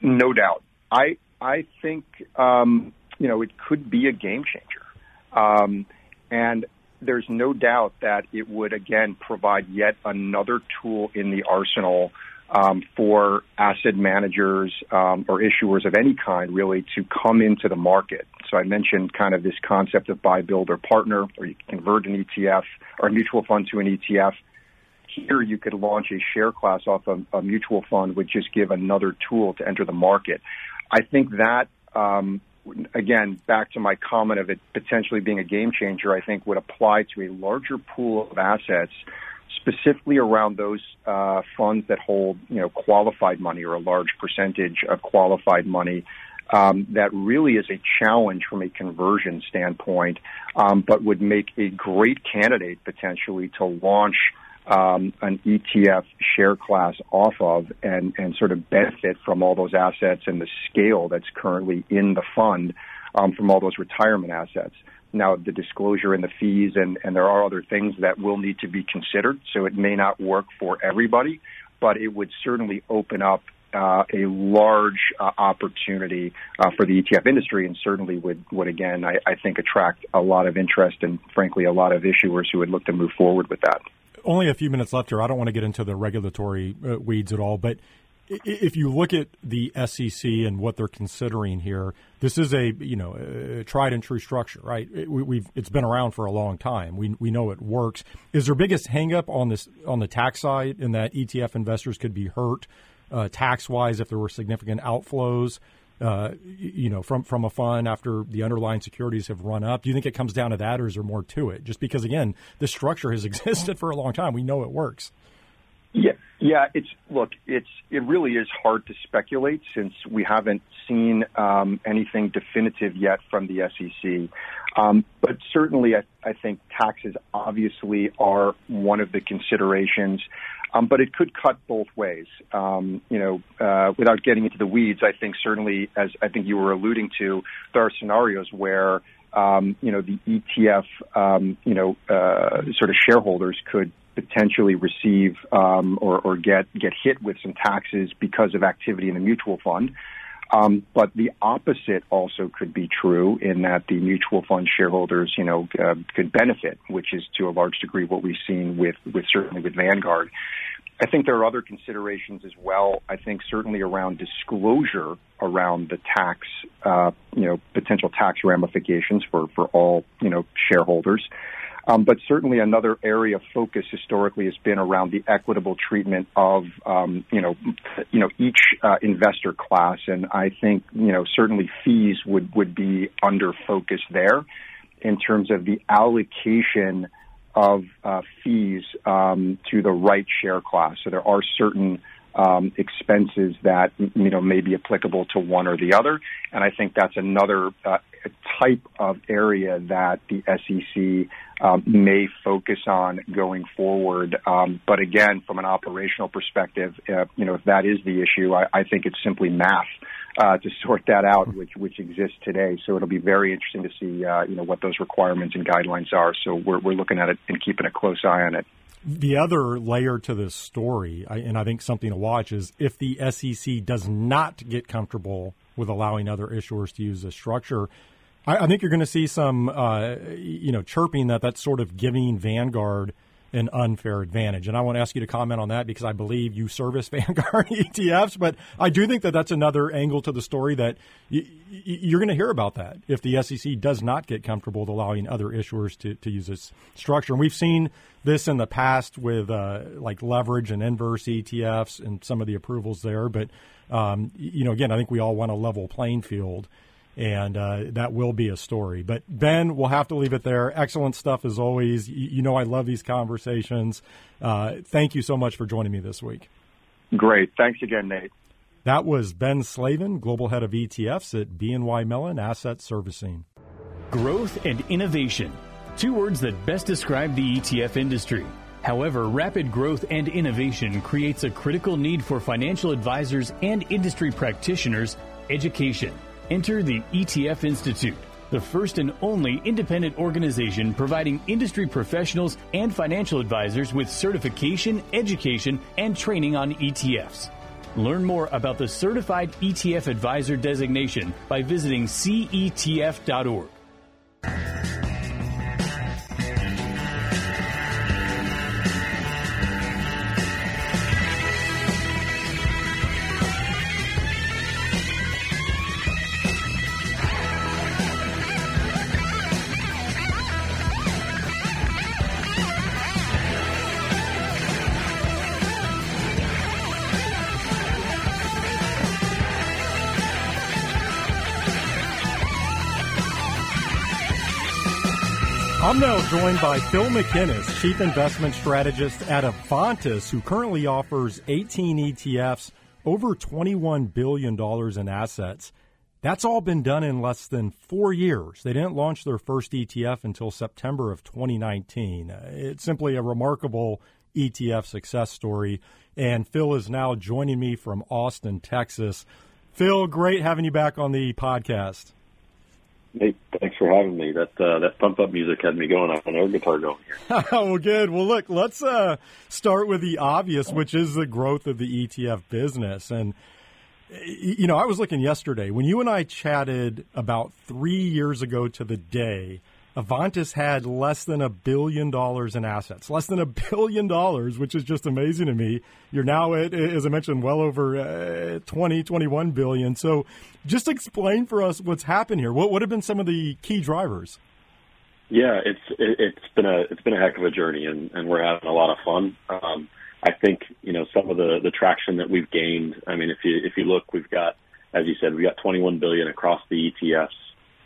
No doubt. I I think um, you know it could be a game changer, um, and there's no doubt that it would again provide yet another tool in the arsenal um, for asset managers um, or issuers of any kind, really, to come into the market. So I mentioned kind of this concept of buy, build, or partner, or you can convert an ETF or a mutual fund to an ETF here you could launch a share class off a, a mutual fund would just give another tool to enter the market. I think that, um, again, back to my comment of it potentially being a game changer, I think would apply to a larger pool of assets, specifically around those uh, funds that hold, you know, qualified money or a large percentage of qualified money. Um, that really is a challenge from a conversion standpoint, um, but would make a great candidate potentially to launch um, an ETF share class off of and, and sort of benefit from all those assets and the scale that's currently in the fund um, from all those retirement assets. Now, the disclosure and the fees, and, and there are other things that will need to be considered, so it may not work for everybody, but it would certainly open up uh, a large uh, opportunity uh, for the ETF industry, and certainly would, would again, I, I think, attract a lot of interest and, frankly, a lot of issuers who would look to move forward with that only a few minutes left here. I don't want to get into the regulatory uh, weeds at all, but if you look at the SEC and what they're considering here, this is a you know a tried and true structure, right? We, have it's been around for a long time. We we know it works. Is their biggest hangup on this on the tax side in that ETF investors could be hurt uh, tax wise if there were significant outflows? Uh, you know, from from a fund after the underlying securities have run up? Do you think it comes down to that, or is there more to it? Just because, again, this structure has existed for a long time, we know it works. Yeah, yeah. It's look, it's it really is hard to speculate since we haven't seen um, anything definitive yet from the SEC. Um, but certainly, I, I think taxes obviously are one of the considerations. Um, but it could cut both ways. Um, you know, uh, without getting into the weeds, I think certainly, as I think you were alluding to, there are scenarios where um, you know the ETF, um, you know, uh, sort of shareholders could potentially receive um, or, or get get hit with some taxes because of activity in the mutual fund. Um, but the opposite also could be true in that the mutual fund shareholders, you know, uh, could benefit, which is to a large degree what we've seen with, with certainly with Vanguard. I think there are other considerations as well. I think certainly around disclosure around the tax, uh, you know, potential tax ramifications for, for all, you know, shareholders. Um, but certainly another area of focus historically has been around the equitable treatment of, um, you know, you know, each uh, investor class. And I think, you know, certainly fees would, would be under focus there in terms of the allocation of uh, fees um, to the right share class. So there are certain um, expenses that you know may be applicable to one or the other, and I think that's another uh, type of area that the SEC um, may focus on going forward. Um, but again, from an operational perspective, uh, you know, if that is the issue, I, I think it's simply math. Uh, to sort that out, which which exists today. So it'll be very interesting to see, uh, you know, what those requirements and guidelines are. So we're we're looking at it and keeping a close eye on it. The other layer to this story, and I think something to watch, is if the SEC does not get comfortable with allowing other issuers to use this structure, I, I think you're going to see some, uh, you know, chirping that that's sort of giving Vanguard an unfair advantage. And I want to ask you to comment on that because I believe you service Vanguard ETFs, but I do think that that's another angle to the story that y- you're going to hear about that if the SEC does not get comfortable with allowing other issuers to, to use this structure. And we've seen this in the past with uh, like leverage and inverse ETFs and some of the approvals there. But, um, you know, again, I think we all want a level playing field and uh, that will be a story. But Ben, we'll have to leave it there. Excellent stuff as always. You, you know I love these conversations. Uh, thank you so much for joining me this week. Great. Thanks again, Nate. That was Ben Slavin, Global Head of ETFs at BNY Mellon Asset Servicing. Growth and innovation, two words that best describe the ETF industry. However, rapid growth and innovation creates a critical need for financial advisors and industry practitioners education. Enter the ETF Institute, the first and only independent organization providing industry professionals and financial advisors with certification, education, and training on ETFs. Learn more about the Certified ETF Advisor designation by visiting cetf.org. Now joined by Phil McInnis, Chief Investment Strategist at Avantis, who currently offers 18 ETFs, over $21 billion in assets. That's all been done in less than four years. They didn't launch their first ETF until September of 2019. It's simply a remarkable ETF success story. And Phil is now joining me from Austin, Texas. Phil, great having you back on the podcast. Hey, thanks for having me. That uh, that pump up music had me going. I an air guitar going here. well, good. Well, look, let's uh, start with the obvious, which is the growth of the ETF business. And you know, I was looking yesterday when you and I chatted about three years ago to the day Avantis had less than a billion dollars in assets, less than a billion dollars, which is just amazing to me. You're now at, as I mentioned, well over uh, 20, 21 billion. So just explain for us what's happened here. What would have been some of the key drivers? Yeah, it's it's been a it's been a heck of a journey, and, and we're having a lot of fun. Um, I think you know some of the the traction that we've gained. I mean, if you if you look, we've got, as you said, we've got 21 billion across the ETFs.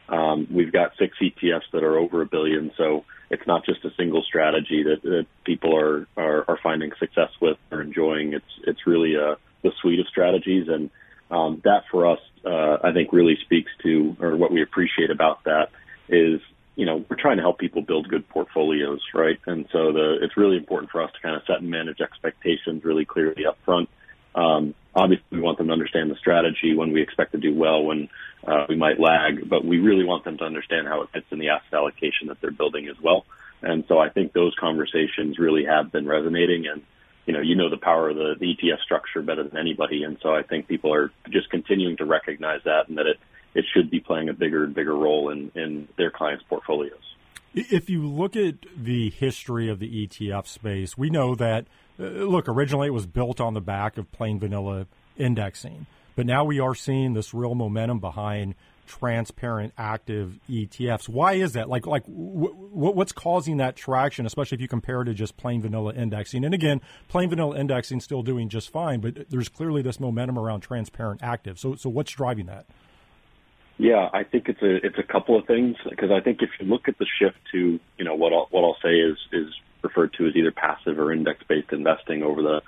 Um, we've got six ETFs that are over a billion, so it's not just a single strategy that, that people are, are, are finding success with or enjoying. It's it's really a the suite of strategies, and um, that for us, uh, I think, really speaks to or what we appreciate about that is you know we're trying to help people build good portfolios, right? And so the it's really important for us to kind of set and manage expectations really clearly up front. Um, obviously, we want them to understand the strategy when we expect to do well, when uh, we might lag, but we really want them to understand how it fits in the asset allocation that they're building as well. And so I think those conversations really have been resonating and you know, you know the power of the, the ETF structure better than anybody. And so I think people are just continuing to recognize that and that it, it should be playing a bigger and bigger role in, in their clients' portfolios. If you look at the history of the ETF space, we know that, Uh, look, originally it was built on the back of plain vanilla indexing. But now we are seeing this real momentum behind transparent active ETFs. Why is that? Like, like what's causing that traction, especially if you compare it to just plain vanilla indexing? And again, plain vanilla indexing still doing just fine, but there's clearly this momentum around transparent active. So, so what's driving that? Yeah, I think it's a it's a couple of things because I think if you look at the shift to you know what I'll, what I'll say is is referred to as either passive or index based investing over the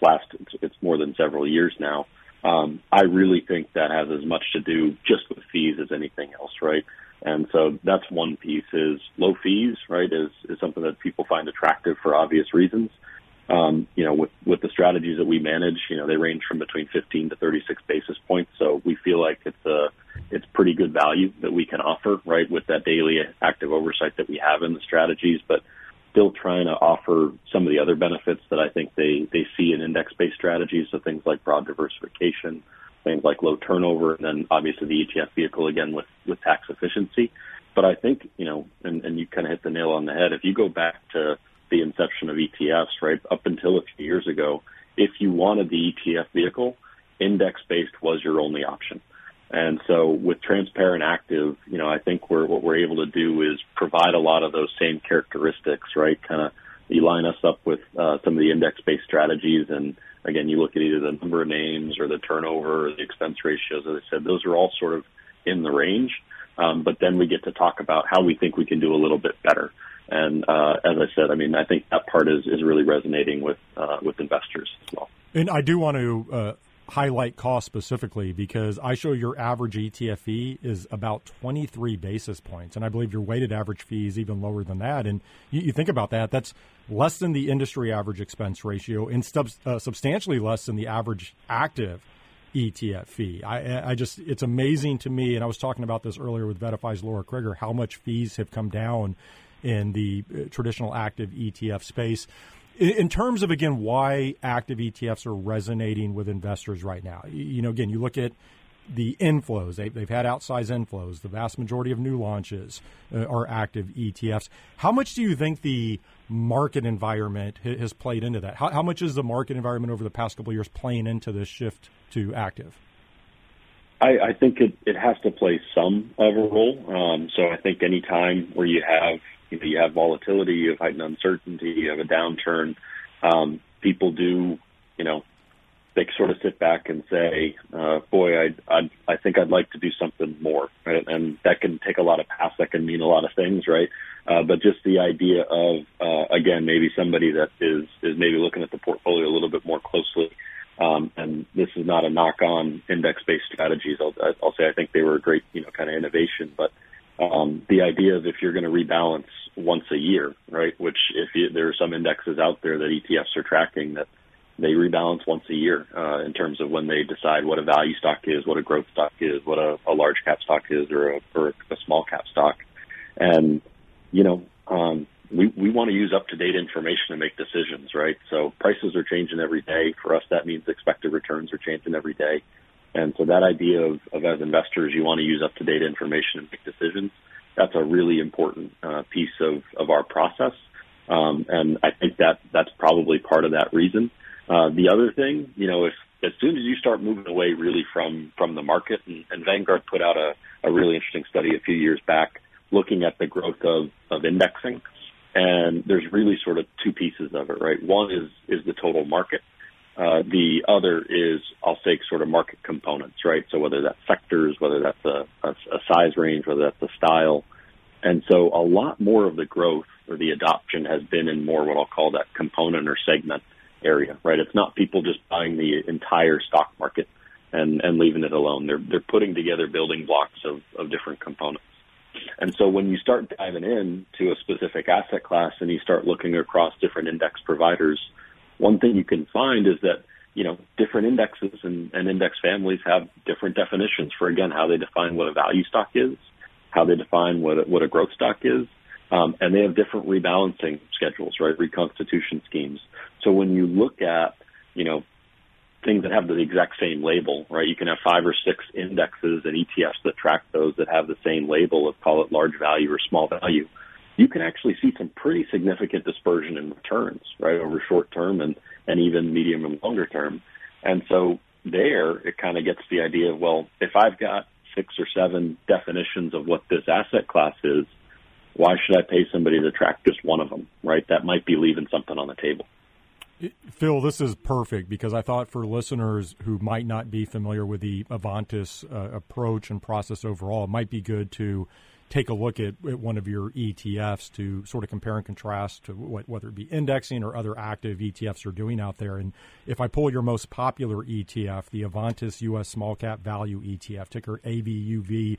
last it's, it's more than several years now. Um, I really think that has as much to do just with fees as anything else, right? And so that's one piece is low fees, right, is, is something that people find attractive for obvious reasons. Um, you know, with, with the strategies that we manage, you know, they range from between 15 to 36 basis points. So we feel like it's a, it's pretty good value that we can offer, right, with that daily active oversight that we have in the strategies. But still trying to offer some of the other benefits that I think they, they see in index based strategies. So things like broad diversification, things like low turnover, and then obviously the ETF vehicle again with, with tax efficiency. But I think, you know, and, and you kind of hit the nail on the head. If you go back to the inception of ETFs, right, up until a few years ago, if you wanted the ETF vehicle, index based was your only option. And so with transparent active, you know, I think we're, what we're able to do is provide a lot of those same characteristics, right? Kind of you line us up with uh, some of the index based strategies. And again, you look at either the number of names or the turnover or the expense ratios. As I said, those are all sort of in the range. Um, but then we get to talk about how we think we can do a little bit better. And uh, as I said, I mean, I think that part is, is really resonating with uh, with investors as well. And I do want to uh, highlight cost specifically because I show your average ETF fee is about 23 basis points, and I believe your weighted average fee is even lower than that. And you, you think about that, that's less than the industry average expense ratio and sub, uh, substantially less than the average active ETF fee. I, I just, it's amazing to me, and I was talking about this earlier with VettaFi's Lara Crigger, how much fees have come down in the uh, traditional active ETF space. In terms of again why active ETFs are resonating with investors right now, you know, again, you look at the inflows. They, have had outsized inflows. The vast majority of new launches uh, are active ETFs. How much do you think the market environment has played into that? How, how much is the market environment over the past couple years playing into this shift to active? I, I think it, it has to play some of a role. Um, so I think any time where you have you know you have volatility, you have heightened uncertainty, you have a downturn, um, people do you know they sort of sit back and say, uh, "Boy, I I I think I'd like to do something more," right? And that can take a lot of paths. That can mean a lot of things, right? Uh, but just the idea of uh, again, maybe somebody that is is maybe looking at the portfolio a little bit more closely um, and this is not a knock on index based strategies. I'll, I'll say I think they were a great, you know, kind of innovation, but um, the idea of if you're going to rebalance once a year, right? Which if you, there are some indexes out there that ETFs are tracking that they rebalance once a year uh, in terms of when they decide what a value stock is, what a growth stock is, what a, a large cap stock is, or a, or a small cap stock. And you know, um, we, we want to use up to date information to make decisions, right? So prices are changing every day. For us, that means expected returns are changing every day. And so that idea of, of as investors, you want to use up to date information and make decisions. That's a really important uh, piece of, of our process. Um, and I think that that's probably part of that reason. Uh, the other thing, you know, if as soon as you start moving away really from from the market, and, and Vanguard put out a, a really interesting study a few years back looking at the growth of, of indexing. And there's really sort of two pieces of it, right? One is is the total market. Uh, the other is, I'll say, sort of market components, right? So whether that's sectors, whether that's a, a, a size range, whether that's a style. And so a lot more of the growth or the adoption has been in more what I'll call that component or segment area, right? It's not people just buying the entire stock market and, and leaving it alone. They're, they're putting together building blocks of, of different components. And so when you start diving in to a specific asset class and you start looking across different index providers, one thing you can find is that, you know, different indexes and, and index families have different definitions for, again, how they define what a value stock is, how they define what a, what a growth stock is. Um, and they have different rebalancing schedules, right? Reconstitution schemes. So when you look at, you know, things that have the exact same label, right? You can have five or six indexes and ETFs that track those that have the same label of call it large value or small value. You can actually see some pretty significant dispersion in returns, right, over short term and, and even medium and longer term. And so there it kind of gets the idea of, well, if I've got six or seven definitions of what this asset class is, why should I pay somebody to track just one of them, right? That might be leaving something on the table. Phil, this is perfect because I thought for listeners who might not be familiar with the Avantis uh, approach and process overall, it might be good to take a look at, at, one of your ETFs to sort of compare and contrast to what, whether it be indexing or other active ETFs are doing out there. And if I pull your most popular ETF, the Avantis U.S. Small Cap Value ETF, ticker AVUV,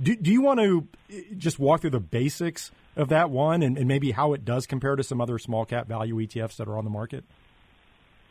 do, do you want to uh, just walk through the basics of that one and, and maybe how it does compare to some other small cap value ETFs that are on the market?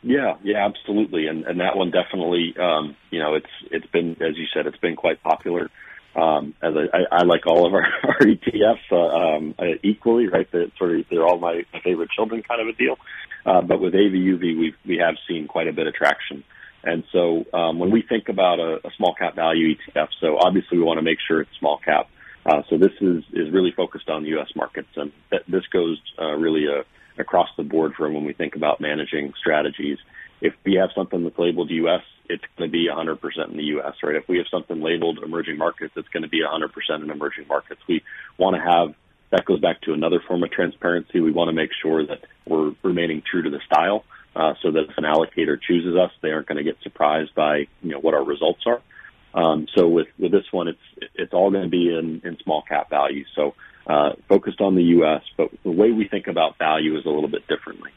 Yeah, yeah, absolutely, and and that one definitely, um, you know, it's it's been as you said, it's been quite popular. Um, as I, I, I like all of our, our ETFs uh, um, uh, equally, right? They're sort of they're all my, my favorite children, kind of a deal. Uh, but with AVUV, we we have seen quite a bit of traction. And so um, when we think about a, a small cap value ETF, so obviously we want to make sure it's small cap. Uh, so this is is really focused on U.S. markets, and th- this goes uh, really uh, across the board for when we think about managing strategies. If we have something that's labeled U.S., it's going to be 100% in the U.S., right? If we have something labeled emerging markets, it's going to be 100% in emerging markets. We want to have that goes back to another form of transparency. We want to make sure that we're remaining true to the style, uh, so that if an allocator chooses us, they aren't going to get surprised by you know what our results are. Um, so with with this one, it's it's all going to be in in small cap value. So uh, focused on the U.S., but the way we think about value is a little bit differently.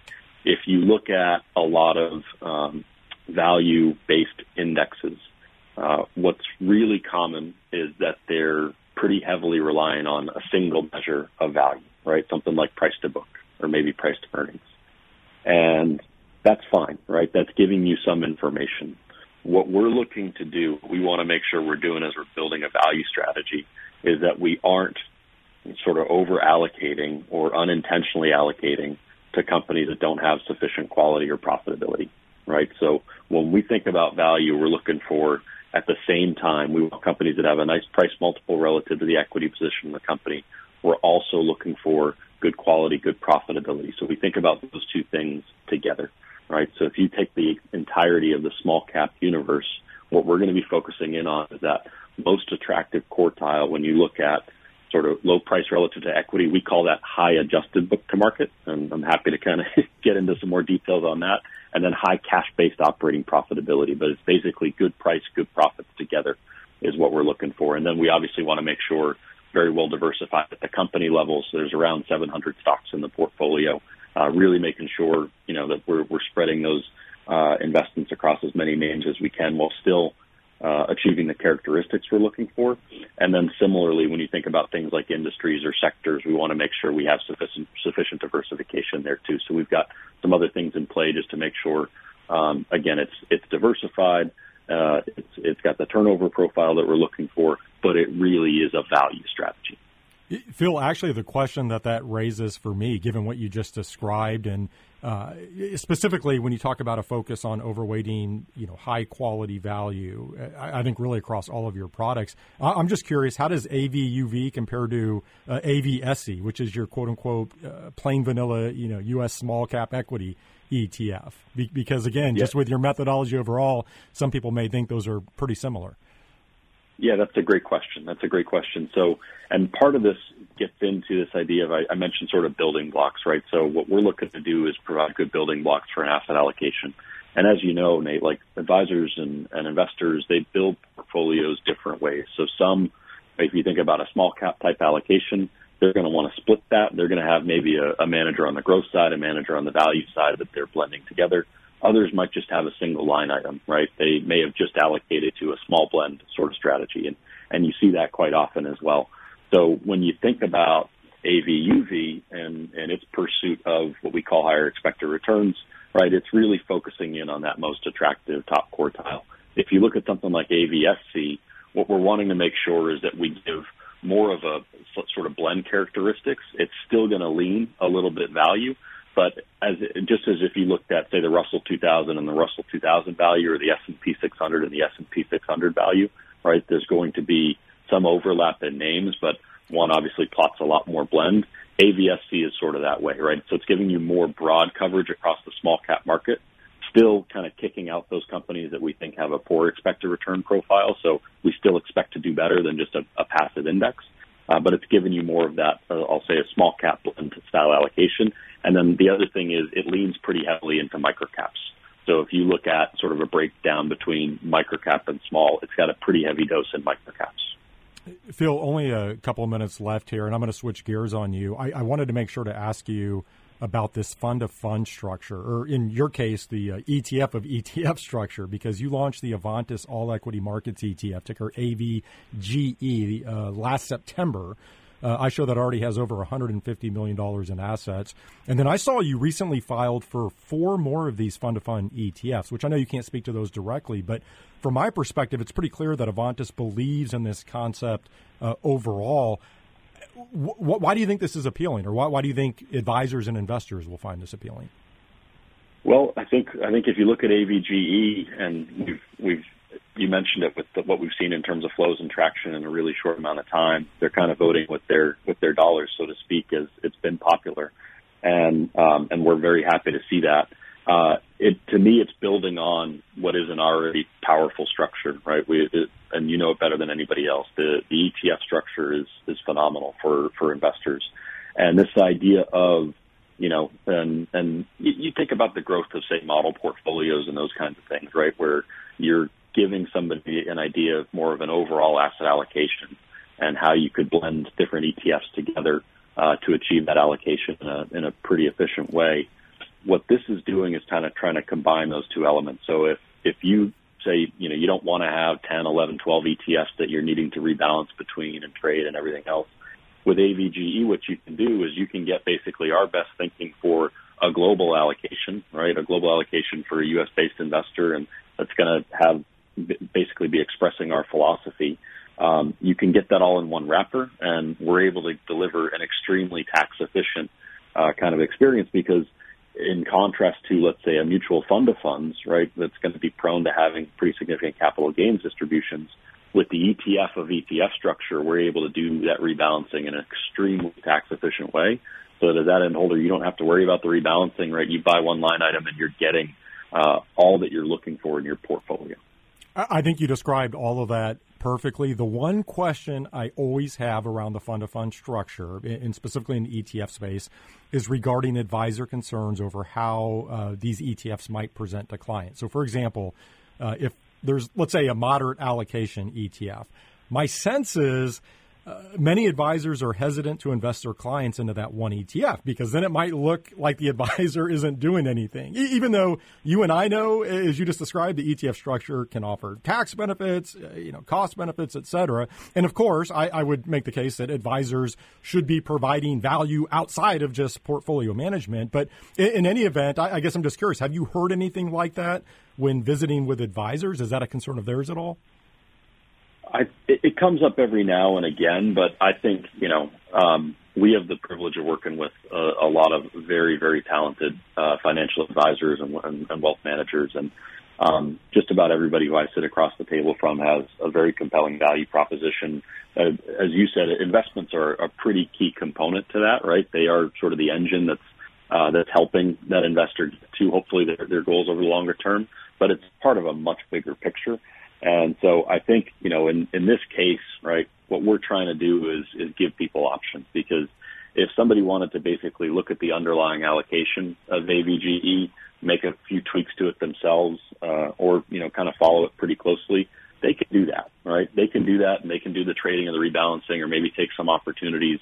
If you look at a lot of um, value based indexes, uh, what's really common is that they're pretty heavily reliant on a single measure of value, right? Something like price to book or maybe price to earnings. And that's fine, right? That's giving you some information. What we're looking to do, we want to make sure we're doing as we're building a value strategy, is that we aren't sort of over allocating or unintentionally allocating to companies that don't have sufficient quality or profitability, right? So when we think about value, we're looking for at the same time, we want companies that have a nice price multiple relative to the equity position in the company. We're also looking for good quality, good profitability. So we think about those two things together, right? So if you take the entirety of the small cap universe, what we're going to be focusing in on is that most attractive quartile when you look at sort of low price relative to equity. We call that high adjusted book to market. And I'm happy to kind of get into some more details on that. And then high cash based operating profitability. But it's basically good price, good profits together is what we're looking for. And then we obviously want to make sure very well diversified at the company level. So there's around 700 stocks in the portfolio. Uh, really making sure, you know, that we're, we're spreading those uh, investments across as many names as we can while still uh, achieving the characteristics we're looking for. And then similarly, when you think about things like industries or sectors, we want to make sure we have sufficient sufficient diversification there too. So we've got some other things in play just to make sure, um, again, it's it's diversified. Uh, it's it's got the turnover profile that we're looking for, but it really is a value strategy. Phil, actually, the question that that raises for me, given what you just described, and uh, specifically when you talk about a focus on overweighting, you know, high quality value, I, I think really across all of your products. I, am just curious, how does AVUV compare to uh, AVSC, which is your quote unquote uh, plain vanilla, you know, U.S. small cap equity ETF? Be- because again, just with your methodology overall, some people may think those are pretty similar. Yeah, that's a great question. That's a great question. So, and part of this gets into this idea of I, I mentioned sort of building blocks, right? So, what we're looking to do is provide good building blocks for an asset allocation. And as you know, Nate, like advisors and, and investors, they build portfolios different ways. So, some, if you think about a small cap type allocation, they're going to want to split that. They're going to have maybe a, a manager on the growth side, a manager on the value side that they're blending together. Others might just have a single line item, right? They may have just allocated to a small blend sort of strategy, and, and you see that quite often as well. So when you think about AVUV and, and its pursuit of what we call higher expected returns, right, it's really focusing in on that most attractive top quartile. If you look at something like AVSC, what we're wanting to make sure is that we give more of a sort of blend characteristics. It's still going to lean a little bit value, but as just as if you looked at say the Russell 2000 and the Russell 2000 value or the S&P 600 and the S&P 600 value, right? There's going to be some overlap in names, but one obviously plots a lot more blend. AVSC is sort of that way, right? So it's giving you more broad coverage across the small cap market, still kind of kicking out those companies that we think have a poor expected return profile. So we still expect to do better than just a, a passive index. Uh, but it's given you more of that, uh, I'll say, a small cap blend style allocation. And then the other thing is it leans pretty heavily into microcaps. So if you look at sort of a breakdown between microcap and small, it's got a pretty heavy dose in microcaps. Phil, only a couple of minutes left here, and I'm going to switch gears on you. I, I wanted to make sure to ask you about this fund of fund structure, or in your case, the uh, ETF of ETF structure, because you launched the Avantis All Equity Markets ETF, ticker AVGE, uh, last September. Uh, I show that already has over $150 million in assets. And then I saw you recently filed for four more of these fund to fund ETFs, which I know you can't speak to those directly, but from my perspective, it's pretty clear that Avantis believes in this concept uh, overall. W- why do you think this is appealing, or why, why do you think advisors and investors will find this appealing? Well, I think I think if you look at AVGE, and we've we've you mentioned it with the, what we've seen in terms of flows and traction in a really short amount of time. They're kind of voting with their with their dollars, so to speak, as it's been popular, and um, and we're very happy to see that. Uh, it to me, it's building on what is an already powerful structure, right? We it, and you know it better than anybody else. The the ETF structure is is phenomenal for for investors, and this idea of you know, and and you, think about the growth of say model portfolios and those kinds of things, right? Where you're giving somebody an idea of more of an overall asset allocation and how you could blend different ETFs together uh, to achieve that allocation in a, in a pretty efficient way. What this is doing is kind of trying to combine those two elements. So if if you say, you know, you don't want to have 10, 11, 12 ETFs that you're needing to rebalance between and trade and everything else. With AVGE, what you can do is you can get basically our best thinking for a global allocation, right? A global allocation for a U.S. based investor, and that's going to have basically be expressing our philosophy. Um, you can get that all in one wrapper, and we're able to deliver an extremely tax efficient uh, kind of experience because in contrast to, let's say, a mutual fund of funds, right, that's going to be prone to having pretty significant capital gains distributions, with the ETF of ETF structure, we're able to do that rebalancing in an extremely tax efficient way. So that as that end holder, you don't have to worry about the rebalancing, right? You buy one line item and you're getting uh, all that you're looking for in your portfolio. I think you described all of that perfectly. The one question I always have around the fund of fund structure, and specifically in the ETF space, is regarding advisor concerns over how uh, these ETFs might present to clients. So, for example, uh, if there's, let's say, a moderate allocation ETF, my sense is uh, many advisors are hesitant to invest their clients into that one ETF because then it might look like the advisor isn't doing anything. E- even though you and I know, as you just described, the ETF structure can offer tax benefits, uh, you know, cost benefits, et cetera. And of course, I, I, would make the case that advisors should be providing value outside of just portfolio management. But in, in any event, I, I guess I'm just curious: have you heard anything like that when visiting with advisors? Is that a concern of theirs at all? I, it, it comes up every now and again, but I think you know um, we have the privilege of working with a, a lot of very, very talented uh, financial advisors and, and, and wealth managers, and um, just about everybody who I sit across the table from has a very compelling value proposition. Uh, as you said, investments are a pretty key component to that, right? They are sort of the engine that's uh, that's helping that investor to hopefully their, their goals over the longer term, but it's part of a much bigger picture. And so I think, you know, in, in this case, right, what we're trying to do is, is give people options because if somebody wanted to basically look at the underlying allocation of AVGE, make a few tweaks to it themselves, uh, or, you know, kind of follow it pretty closely, they can do that, right? They can do that and they can do the trading and the rebalancing or maybe take some opportunities,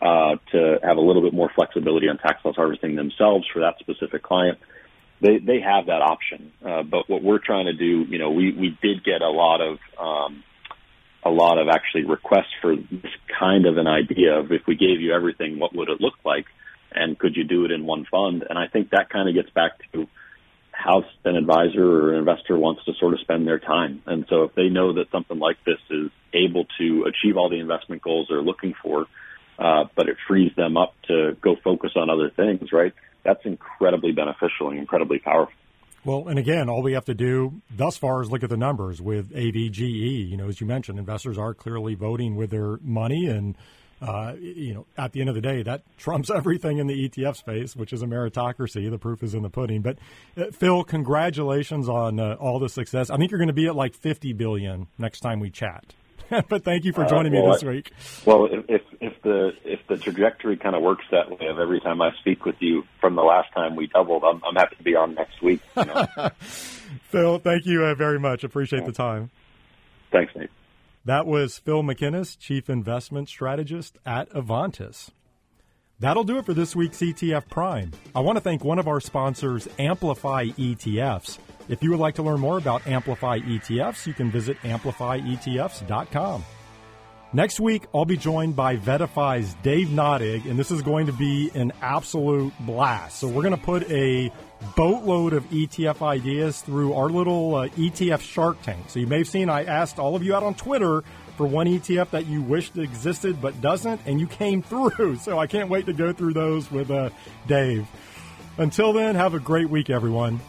uh, to have a little bit more flexibility on tax loss harvesting themselves for that specific client they they have that option. Uh, but what we're trying to do, you know, we we did get a lot of um, a lot of actually requests for this kind of an idea of if we gave you everything, what would it look like, and could you do it in one fund? And I think that kind of gets back to how an advisor or an investor wants to sort of spend their time. And so if they know that something like this is able to achieve all the investment goals they're looking for, uh, but it frees them up to go focus on other things, right? That's incredibly beneficial and incredibly powerful. Well, and again, all we have to do thus far is look at the numbers with AVGE. You know, as you mentioned, investors are clearly voting with their money, and uh, you know, at the end of the day, that trumps everything in the ETF space, which is a meritocracy. The proof is in the pudding. But uh, Phil, congratulations on uh, all the success. I think you're going to be at like 50 billion next time we chat. but thank you for uh, joining uh, well, me this week. Well, if if the if the trajectory kind of works that way of every time I speak with you from the last time we doubled, I'm, I'm happy to be on next week. You know? Phil, thank you uh, very much. Appreciate yeah. the time. Thanks, Nate. That was Phil McInnis, Chief Investment Strategist at Avantis. That'll do it for this week's ETF Prime. I want to thank one of our sponsors, Amplify ETFs. If you would like to learn more about Amplify ETFs, you can visit amplifyetfs.com. Next week, I'll be joined by VettaFi's Dave Nadig, and this is going to be an absolute blast. So, we're going to put a boatload of ETF ideas through our little uh, ETF Shark Tank. So, you may have seen I asked all of you out on Twitter for one ETF that you wished existed but doesn't, and you came through. So, I can't wait to go through those with uh, Dave. Until then, have a great week, everyone.